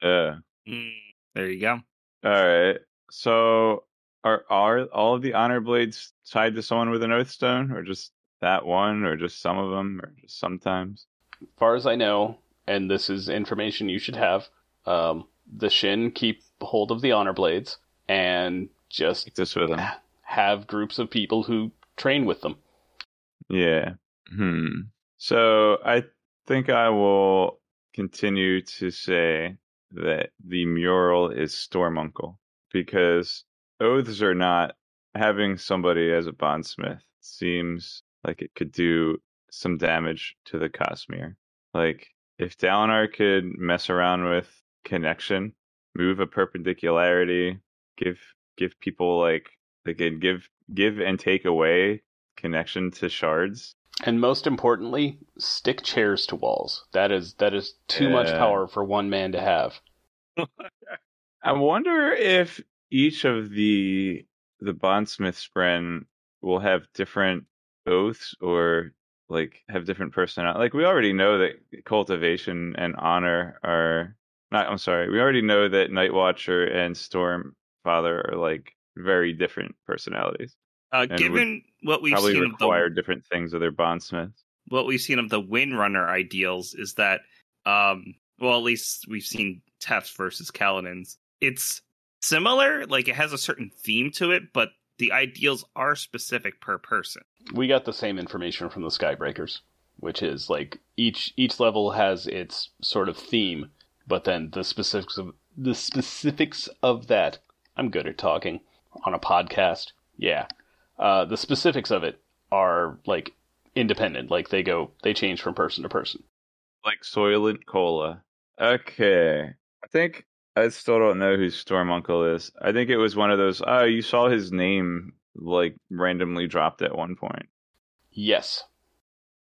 Uh, mm, there you go. all right. So are are all of the honor blades tied to someone with an oath stone, or just that one, or just some of them, or just sometimes? As far as I know, and this is information you should have, um, the Shin keep hold of the honor blades and just this with them. have groups of people who train with them. Yeah. Hmm. So I think I will continue to say that the mural is Stormuncle because oaths are not having somebody as a bondsmith seems like it could do some damage to the Cosmere. Like if Dalinar could mess around with connection, move a perpendicularity, give give people like they can give give and take away connection to shards. And most importantly, stick chairs to walls. That is that is too much power for one man to have. I wonder if each of the the bondsmith spren will have different oaths or like have different personality. Like we already know that cultivation and honor are not. I'm sorry. We already know that Night Watcher and Stormfather are like very different personalities. Uh, given what we've Probably seen of the require different things of their bondsmiths. what we've seen of the Windrunner ideals is that, um, well, at least we've seen Teft's versus Kaladin's. It's similar, like it has a certain theme to it, but the ideals are specific per person. We got the same information from the Skybreakers, which is like each each level has its sort of theme, but then the specifics of the specifics of that. I'm good at talking on a podcast. Yeah. Uh, the specifics of it are like independent. Like they go they change from person to person. Like Soylent Cola. Okay. I think I still don't know who Storm Uncle is. I think it was one of those oh, you saw his name like randomly dropped at one point. Yes.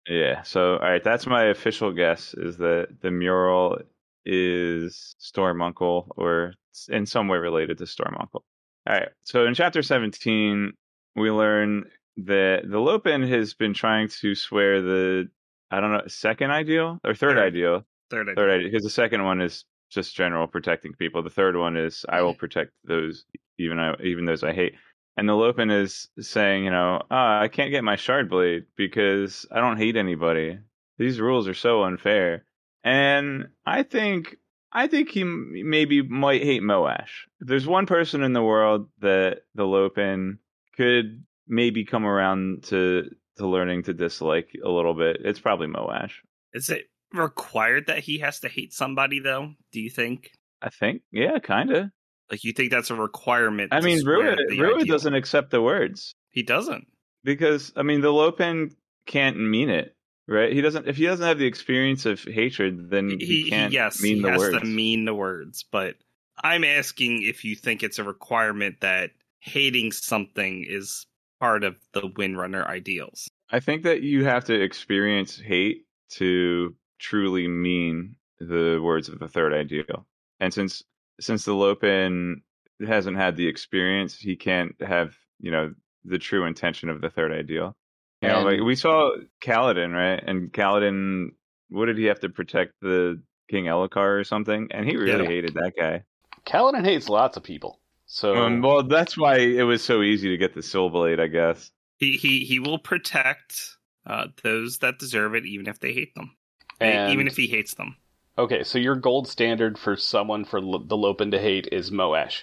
Yeah. So all right, that's my official guess is that the mural is Storm Uncle or in some way related to Storm Uncle. All right. So in chapter 17, we learn that the Lopen has been trying to swear the I don't know, second ideal or third Third. ideal Third idea. Third idea, because the second one is just general protecting people. The third one is I will protect those, even I, even those I hate. And the Lopen is saying, you know, ah, I can't get my shard blade because I don't hate anybody. These rules are so unfair. And I think, I think he maybe might hate Moash. If there's one person in the world that the Lopen could maybe come around to to learning to dislike a little bit, it's probably Moash. Is it required that he has to hate somebody though? Do you think? I think, yeah, kind of. Like you think that's a requirement? I mean, Rua, Rua ideal? doesn't accept the words He doesn't. because I mean, the Lopen can't mean it, right? He doesn't. If he doesn't have the experience of hatred, then he, He, he can't yes, mean he the has words. to mean the words. But I'm asking if you think it's a requirement that hating something is part of the Windrunner ideals. I think that you have to experience hate to truly mean the words of the third ideal. And since since the Lopen hasn't had the experience, he can't have you know the true intention of the third ideal. You know, like we saw Kaladin, right? And Kaladin, what did he have to protect the King Elhokar or something? And he really Yeah. hated that guy. Kaladin hates lots of people. So Um, well, that's why it was so easy to get the Soul Blade, I guess. He he he will protect uh, those that deserve it, even if they hate them, and, even if he hates them. Okay, so your gold standard for someone for L- the Lopen to hate is Moash.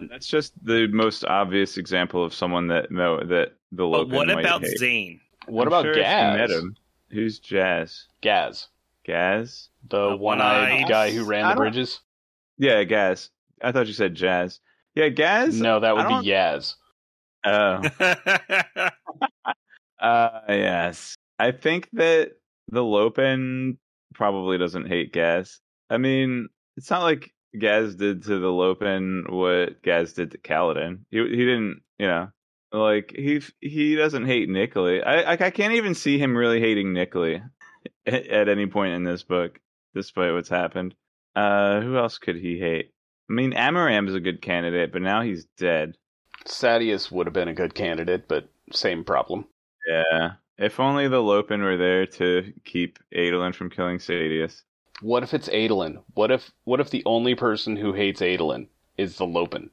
No, that's just the most obvious example of someone that no that the But Lopen what might about hate. Zane? What I'm about sure if you Gaz? Met him. Who's Jazz? Gaz, Gaz? the The one-eyed one-eyed- guy who ran the bridges. Yeah, Gaz. I thought you said Jazz. Yeah, Gaz. No, that would I be Yaz. Oh, uh, yes. I think that the Lopen probably doesn't hate Gaz. I mean, it's not like Gaz did to the Lopen what Gaz did to Kaladin. He he didn't, you know, like he he doesn't hate Nikli. I I, I can't even see him really hating Nikli at, at any point in this book, despite what's happened. Uh, who else could he hate? I mean, Amaram is a good candidate, but now he's dead. Sadeas would have been a good candidate, but same problem. Yeah. If only the Lopen were there to keep Adolin from killing Sadeas. What if it's Adolin? What if what if the only person who hates Adolin is the Lopen?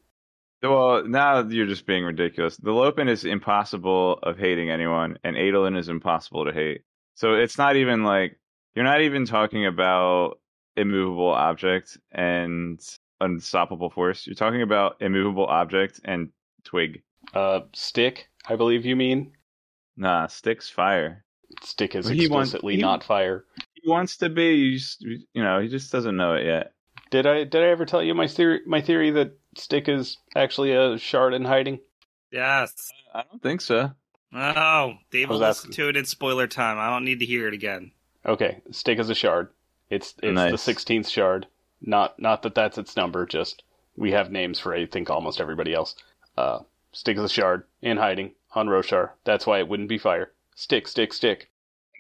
Well, now you're just being ridiculous. The Lopen is impossible of hating anyone, and Adolin is impossible to hate. So it's not even like you're not even talking about immovable object and unstoppable force. You're talking about immovable object and twig. Uh, Stick, I believe you mean. Nah, sticks fire. Stick is He wants- explicitly he- not fire. He wants to be. You, just, you know, he just doesn't know it yet. Did I did I ever tell you my theory my theory that Stick is actually a shard in hiding? yes. I don't think so. Oh, Dave I was will listen to it in spoiler time. I don't need to hear it again. Okay, stick is a shard. It's it's Nice. the sixteenth shard. Not not that that's its number. Just we have names for I think almost everybody else. Uh, stick as a shard in hiding on Roshar. That's why it wouldn't be fire. Stick, stick, stick.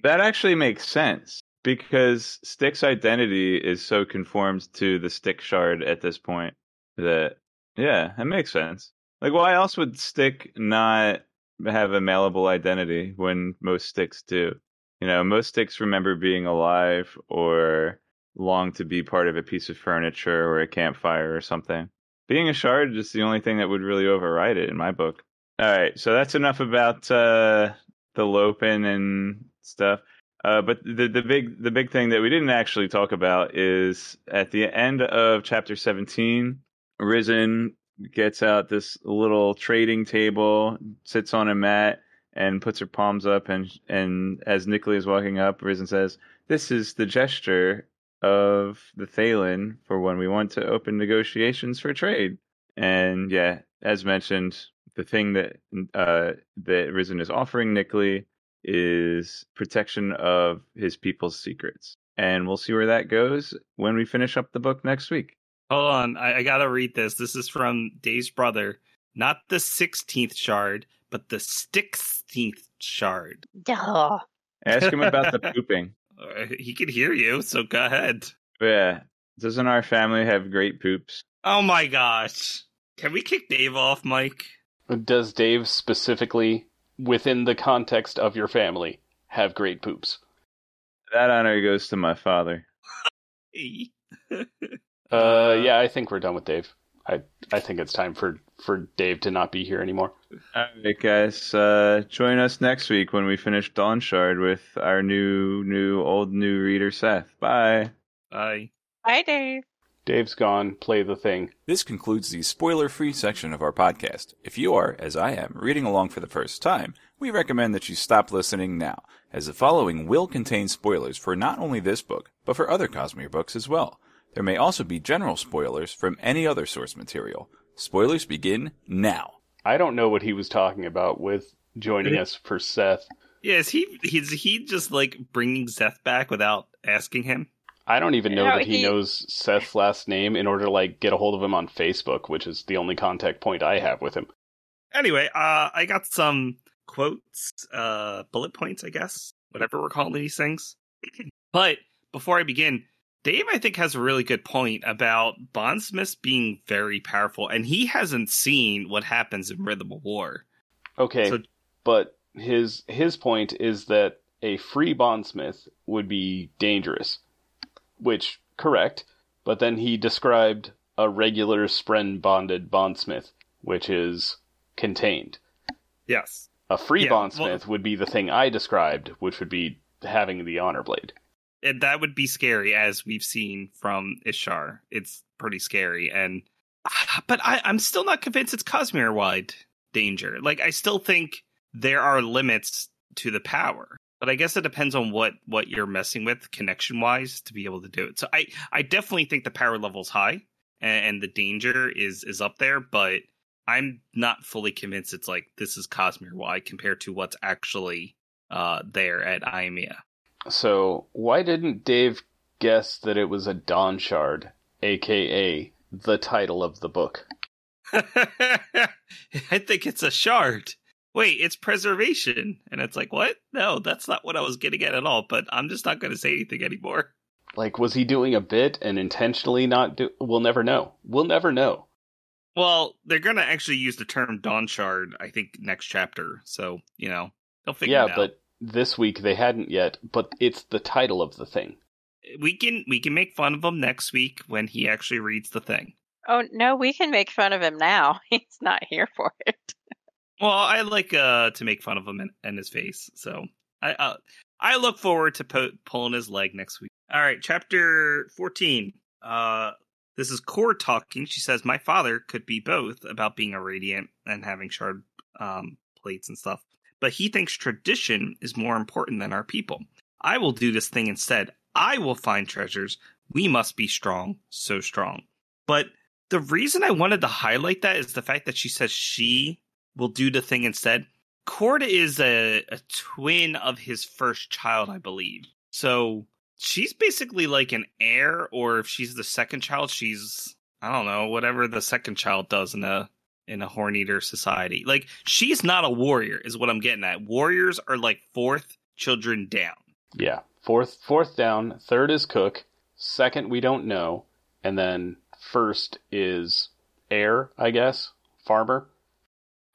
That actually makes sense because Stick's identity is so conformed to the Stick shard at this point that yeah, it makes sense. Like, why else would Stick not have a malleable identity when most Sticks do? You know, most Sticks remember being alive or long to be part of a piece of furniture or a campfire or something. Being a shard is the only thing that would really override it in my book. All right, so that's enough about uh, the Lopen and stuff. Uh, but the the big the big thing that we didn't actually talk about is at the end of chapter seventeen, Rysn gets out this little trading table, sits on a mat, and puts her palms up. And and as Nicolai is walking up, Rysn says, "This is the gesture of the Thaylen for when we want to open negotiations for trade." And yeah, as mentioned, the thing that uh, that Rysn is offering Nicolai is protection of his people's secrets. And we'll see where that goes when we finish up the book next week. Hold on, I, I gotta read this. This is from Dave's brother. Not the 16th shard, but the 16th shard. Duh. Ask him about the pooping. Uh, he can hear you, so go ahead. Yeah, doesn't our family have great poops? Oh my gosh. Can we kick Dave off, Mike? Does Dave specifically, within the context of your family, have great poops? That honor goes to my father. Uh, yeah, I think we're done with Dave. I I think it's time for for Dave to not be here anymore. All right, guys. Uh, join us next week when we finish Dawn Shard with our new, new, old, new reader, Seth. Bye. Bye. Bye, Dave. Dave's gone. Play the thing. This concludes the spoiler free section of our podcast. If you are, as I am, reading along for the first time, we recommend that you stop listening now, as the following will contain spoilers for not only this book, but for other Cosmere books as well. There may also be general spoilers from any other source material. Spoilers begin now. I don't know what he was talking about with joining us for Seth. Yeah, is he is he just like bringing Seth back without asking him? I don't even know No, that he, he- knows Seth's last name in order to like get a hold of him on Facebook, which is the only contact point I have with him. Anyway, uh, I got some quotes, uh, bullet points, I guess, whatever we're calling these things. but before I begin, Dave, I think, has a really good point about bondsmiths being very powerful, and he hasn't seen what happens in Rhythm of War. Okay, So- but his his point is that a free bondsmith would be dangerous, which correct. But then he described a regular spren bonded bondsmith, which is contained. Yes. A free Yeah, well- bondsmith would be the thing I described, which would be having the honor blade. And that would be scary, as we've seen from Ishar. It's pretty scary, and but I, I'm still not convinced it's Cosmere wide danger. Like I still think there are limits to the power, but I guess it depends on what what you're messing with connection wise to be able to do it. So I I definitely think the power level's high and, and the danger is is up there, but I'm not fully convinced it's like this is Cosmere wide compared to what's actually uh there at Aimia. So why didn't Dave guess that it was a Dawn Shard, aka the title of the book? I think it's a shard. Wait, it's preservation. And it's like, what? No, that's not what I was getting at at all, but I'm just not going to say anything anymore. Like, was he doing a bit and intentionally not do? We'll never know. We'll never know. Well, they're going to actually use the term Dawn Shard, I think, next chapter. So, you know, they'll figure yeah, it out. Yeah, but this week they hadn't yet. But it's the title of the thing. we can we can make fun of him next week when he actually reads the thing. Oh no, we can make fun of him now. He's not here for it. Well, I like uh to make fun of him and, and his face. So I uh, I look forward to po- pulling his leg next week. All right, chapter fourteen. Uh, this is Cord talking. She says, "My father could be both about being a radiant and having shard um, plates and stuff, but he thinks tradition is more important than our people. I will do this thing instead. I will find treasures. We must be strong, so strong." But the reason I wanted to highlight that is the fact that she says she will do the thing instead. Cord is a, a twin of his first child, I believe. So she's basically like an heir, or if she's the second child, she's I don't know whatever the second child does in a in a horn eater society. Like she's not a warrior, is what I'm getting at. Warriors are like fourth children down. Yeah. Fourth fourth down, third is cook, second we don't know, and then first is heir, I guess. Farmer.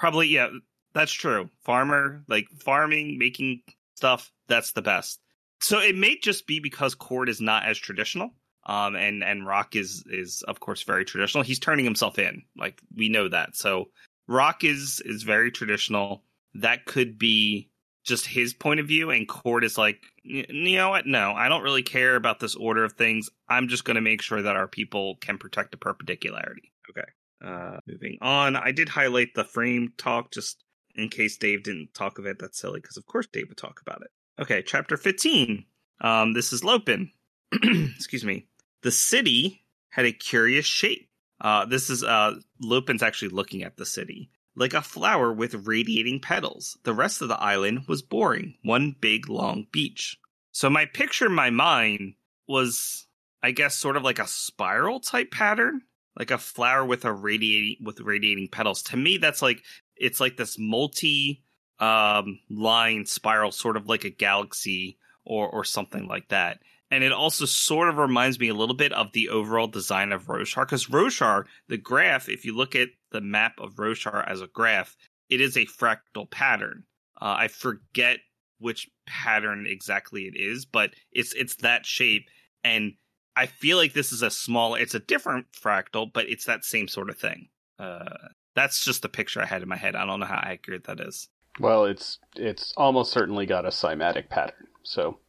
Probably, yeah, that's true. Farmer, like farming, making stuff, that's the best. So it may just be because Cord is not as traditional. Um, and and Rock is is of course very traditional. He's turning himself in, like we know that. So Rock is is very traditional. That could be just his point of view, and Cord is like, you know what? No, I don't really care about this order of things. I'm just going to make sure that our people can protect the perpendicularity. Okay. Uh, moving on, I did highlight the frame talk just in case Dave didn't talk of it. That's silly because of course Dave would talk about it. Okay, chapter 15. Um, this is Lopen. Excuse me. The city had a curious shape. Uh, this is uh, Lopen's actually looking at the city. Like a flower with radiating petals. The rest of the island was boring, one big long beach. So my picture in my mind was, I guess, sort of like a spiral type pattern, like a flower with a radiating with radiating petals. To me, that's like it's like this multi um, line spiral, sort of like a galaxy or or something like that. And it also sort of reminds me a little bit of the overall design of Roshar, because Roshar, the graph, if you look at the map of Roshar as a graph, it is a fractal pattern. Uh, I forget which pattern exactly it is, but it's it's that shape, and I feel like this is a small. It's a different fractal, but it's that same sort of thing. Uh, that's just the picture I had in my head. I don't know how accurate that is. Well, it's it's almost certainly got a cymatic pattern. So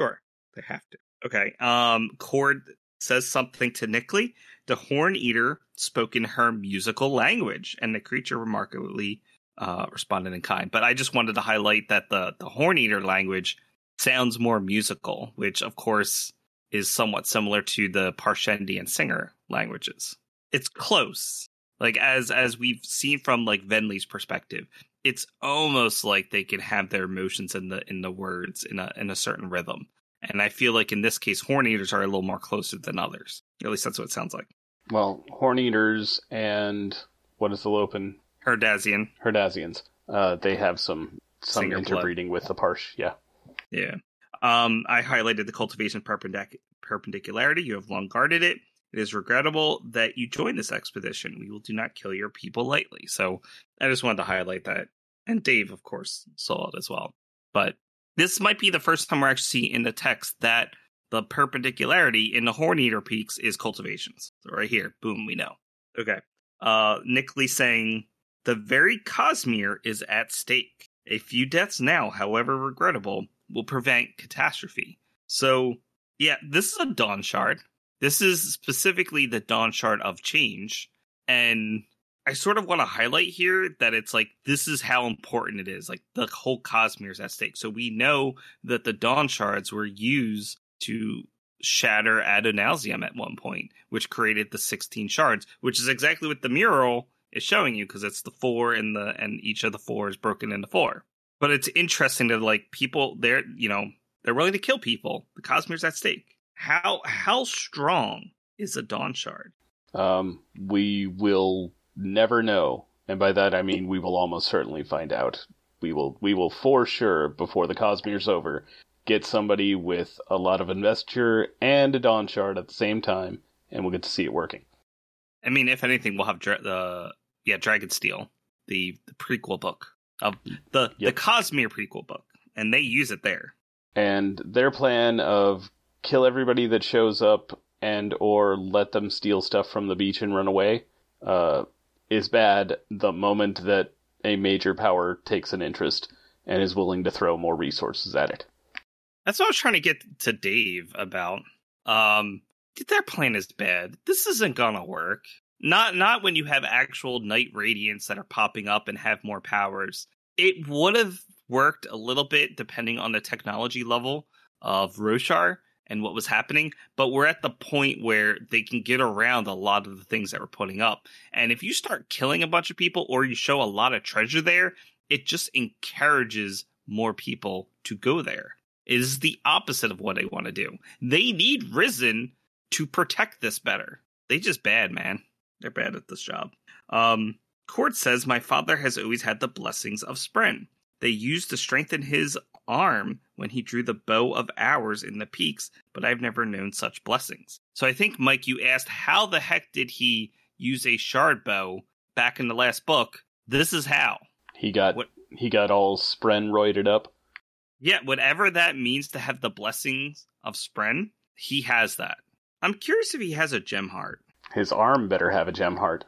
Sure, they have to. Okay. Um, Cord says something to Nikli. The Horn Eater spoke in her musical language, and the creature remarkably uh, responded in kind. But I just wanted to highlight that the the Horn Eater language sounds more musical, which of course is somewhat similar to the Parshendi and Singer languages. It's close. Like as as we've seen from like Venli's perspective, it's almost like they can have their emotions in the in the words in a in a certain rhythm. And I feel like in this case, horn eaters are a little more closer than others. At least that's what it sounds like. Well, horn eaters and what is the Lopen? Herdazian. Herdazians. Uh, they have some some Singer blood. interbreeding with the Parsh. Yeah. Yeah. Um, I highlighted the cultivation perpendic- perpendicularity. You have long guarded it. It is regrettable that you joined this expedition. We will do not kill your people lightly. So I just wanted to highlight that. And Dave, of course, saw it as well. But this might be the first time we're actually seeing in the text that the perpendicularity in the horn eater peaks is cultivations. So right here, boom, we know. Okay. Uh Nikli saying the very Cosmere is at stake. A few deaths now, however regrettable, will prevent catastrophe. So yeah, this is a Dawn Shard. This is specifically the Dawn Shard of Change. And I sort of want to highlight here that it's like this is how important it is. Like the whole Cosmere is at stake. So we know that the Dawn Shards were used to shatter Adonalsium at one point, which created the 16 shards, which is exactly what the mural is showing you because it's the four and the and each of the four is broken into four. But it's interesting that like people they're you know they're willing to kill people. The Cosmere's at stake. How how strong is a Dawn Shard? Um, we will never know, and by that I mean we will almost certainly find out. We will we will for sure before the Cosmere's over get somebody with a lot of investiture and a Dawn Shard at the same time, and we'll get to see it working. I mean, if anything, we'll have dra- the yeah Dragonsteel, the the prequel book of the Yep. the Cosmere prequel book, and they use it there. And their plan of kill everybody that shows up and or let them steal stuff from the beach and run away uh, is bad the moment that a major power takes an interest and is willing to throw more resources at it. That's what I was trying to get to Dave about. Um, their plan is bad. This isn't gonna work. Not not when you have actual night radiants that are popping up and have more powers. It would have worked a little bit depending on the technology level of Roshar and what was happening, but we're at the point where they can get around a lot of the things that we're putting up. And if you start killing a bunch of people or you show a lot of treasure there, it just encourages more people to go there. is the opposite of what they want to do. They need Rysn to protect this better. They just bad, man. They're bad at this job. Um, Cord says my father has always had the blessings of Spren. They used to strengthen his arm when he drew the bow of hours in the peaks, but I've never known such blessings. So I think, Mike, you asked how the heck did he use a shard bow back in the last book? This is how. He got What- he got all spren roided up. Yeah, whatever that means to have the blessings of Spren, he has that. I'm curious if he has a gem heart. His arm better have a gem heart.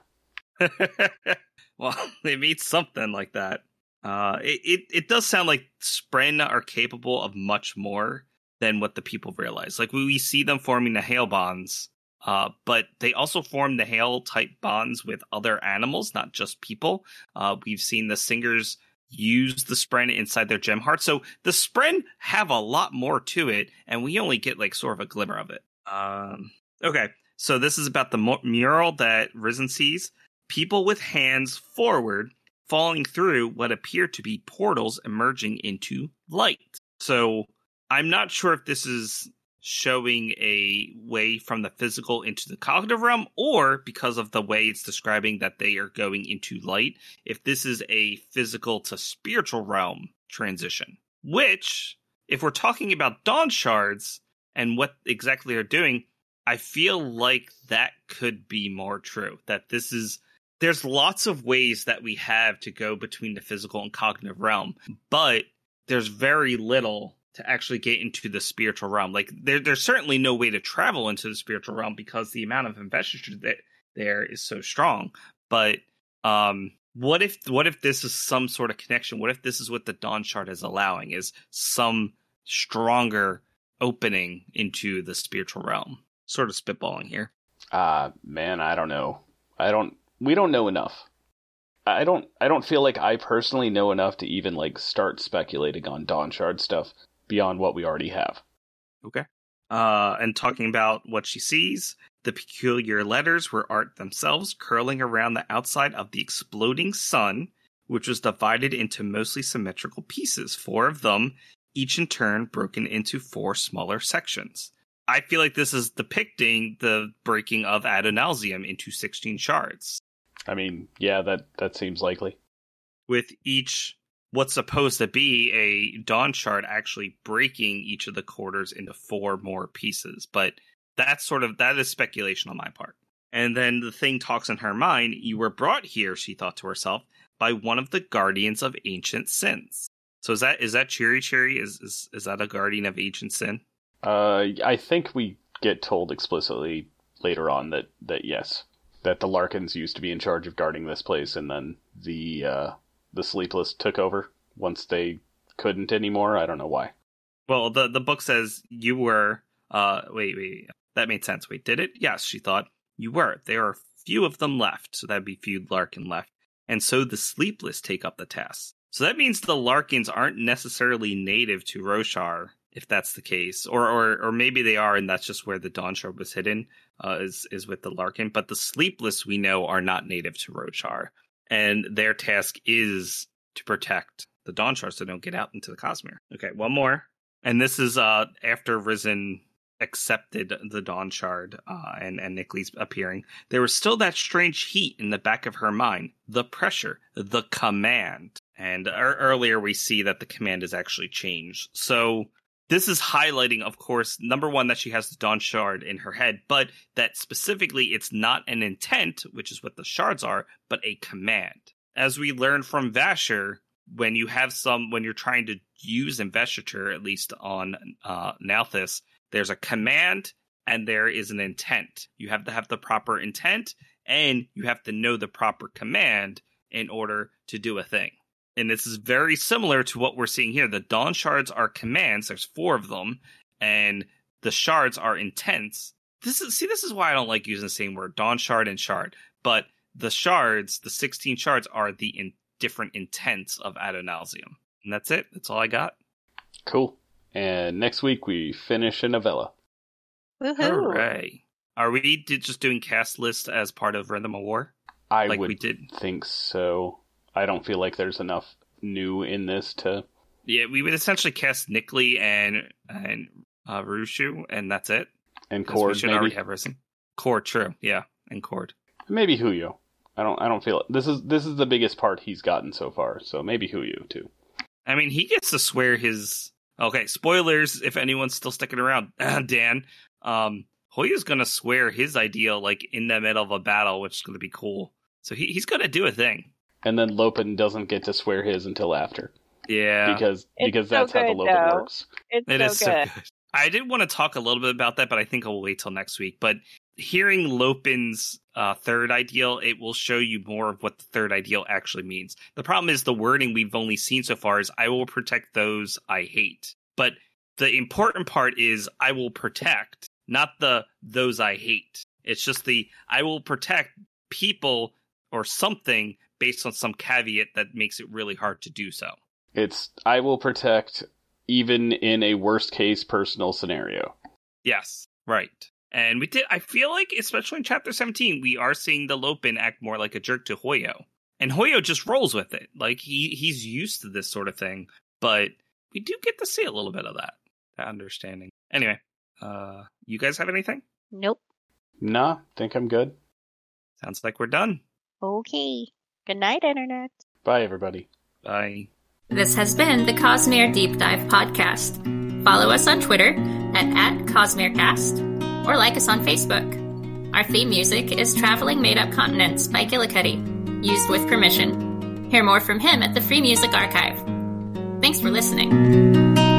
well, they made something like that. Uh, it, it it does sound like Spren are capable of much more than what the people realize. Like we, we see them forming the hail bonds, uh, but they also form the hail type bonds with other animals, not just people. Uh, we've seen the singers use the Spren inside their gem heart, so the Spren have a lot more to it, and we only get like sort of a glimmer of it. Um, okay, so this is about the mural that Rysn sees. People with hands forward falling through what appear to be portals emerging into light. So I'm not sure if this is showing a way from the physical into the cognitive realm or because of the way it's describing that they are going into light, if this is a physical to spiritual realm transition. Which, if we're talking about dawn shards and what exactly they're doing, I feel like that could be more true. That this is there's lots of ways that we have to go between the physical and cognitive realm, but there's very little to actually get into the spiritual realm. Like there, there's certainly no way to travel into the spiritual realm because the amount of investiture that there is so strong. But um, what if what if this is some sort of connection? What if this is what the Dawn Shard is allowing? Is some stronger opening into the spiritual realm? Sort of spitballing here. Ah, man, I don't know. I don't. We don't know enough. I don't. I don't feel like I personally know enough to even like start speculating on Dawn Shard stuff beyond what we already have. Okay. Uh, and talking about what she sees, the peculiar letters were art themselves curling around the outside of the exploding sun, which was divided into mostly symmetrical pieces, four of them, each in turn broken into four smaller sections. I feel like this is depicting the breaking of Adonalsium into 16 shards, I mean, yeah, that that seems likely. with each what's supposed to be a dawn shard actually breaking each of the quarters into four more pieces. But that's sort of that is speculation on my part. And then the thing talks in her mind, you were brought here, she thought to herself, by one of the guardians of ancient sins. So is that is that Chiri-Chiri? Is is is that a guardian of ancient sin? Uh, I think we get told explicitly later on that that yes, that the Larkins used to be in charge of guarding this place, and then the uh, the Sleepless took over once they couldn't anymore. I don't know why. Well, the the book says you were. Uh, wait, wait, that made sense. Wait, did it? Yes, she thought you were. There are few of them left, so that'd be few Larkin left, and so the sleepless take up the task. So that means the Larkins aren't necessarily native to Roshar, if that's the case, or or or maybe they are, and that's just where the Dawn Shard was hidden. Uh, is is with the Larkin, but the sleepless we know are not native to Roshar, and their task is to protect the Dawn Shard so they don't get out into the Cosmere. Okay, one more. And this is uh after Rysn accepted the Dawn Shard uh, and and Nikli's appearing. There was still that strange heat in the back of her mind, the pressure, the command. And er- earlier we see that the command has actually changed. So this is highlighting, of course, number one that she has the Dawn Shard in her head, but that specifically it's not an intent, which is what the shards are, but a command. As we learned from Vasher, when you have some when you're trying to use investiture at least on uh Nalthis there's a command and there is an intent you have to have the proper intent and you have to know the proper command in order to do a thing and this is very similar to what we're seeing here the dawn shards are commands there's four of them and the shards are intents this is see this is why i don't like using the same word dawn shard and shard but the shards the 16 shards are the in- different intents of Adonalsium. And that's it. That's all I got. Cool. And next week we finish a novella. Woohoo! Hooray. Are we did just doing cast list as part of Rhythm of War? I like would we did. think so. I don't feel like there's enough new in this to Yeah, we would essentially cast Nikli and and uh, Rushu, and that's it. And 'Cause we Cord, should maybe. already have Rysn. Cord, true. Yeah, and Cord. Maybe Huio. I don't. I don't feel it. This is this is the biggest part he's gotten so far. So maybe Huio too. I mean, he gets to swear his. Okay, spoilers if anyone's still sticking around. Dan, um, Huio's gonna swear his ideal like in the middle of a battle, which is gonna be cool. So he, he's gonna do a thing. And then Lopen doesn't get to swear his until after Yeah, because It's because so that's how the Lopen though. works. It's It so is good. so good. I did want to talk a little bit about that, but I think I'll wait till next week. But hearing Lopen's uh, third ideal, it will show you more of what the third ideal actually means. The problem is the wording we've only seen so far is I will protect those I hate. But the important part is I will protect, not the those I hate. It's just the I will protect people or something based on some caveat that makes it really hard to do so. It's I will protect even in a worst case personal scenario. Yes, right. And we did. I feel like, especially in chapter seventeen, we are seeing the Lopen act more like a jerk to Huio, and Huio just rolls with it. Like he he's used to this sort of thing. But we do get to see a little bit of that, that understanding. Anyway, uh, you guys have anything? Nope. Nah, think I'm good. Sounds like we're done. Okay. Good night, Internet. Bye everybody. Bye. This has been the Cosmere Deep Dive Podcast. Follow us on Twitter at, at CosmereCast or like us on Facebook. Our theme music is Traveling Made Up Continents by Gillicuddy, used with permission. Hear more from him at the Free Music Archive. Thanks for listening.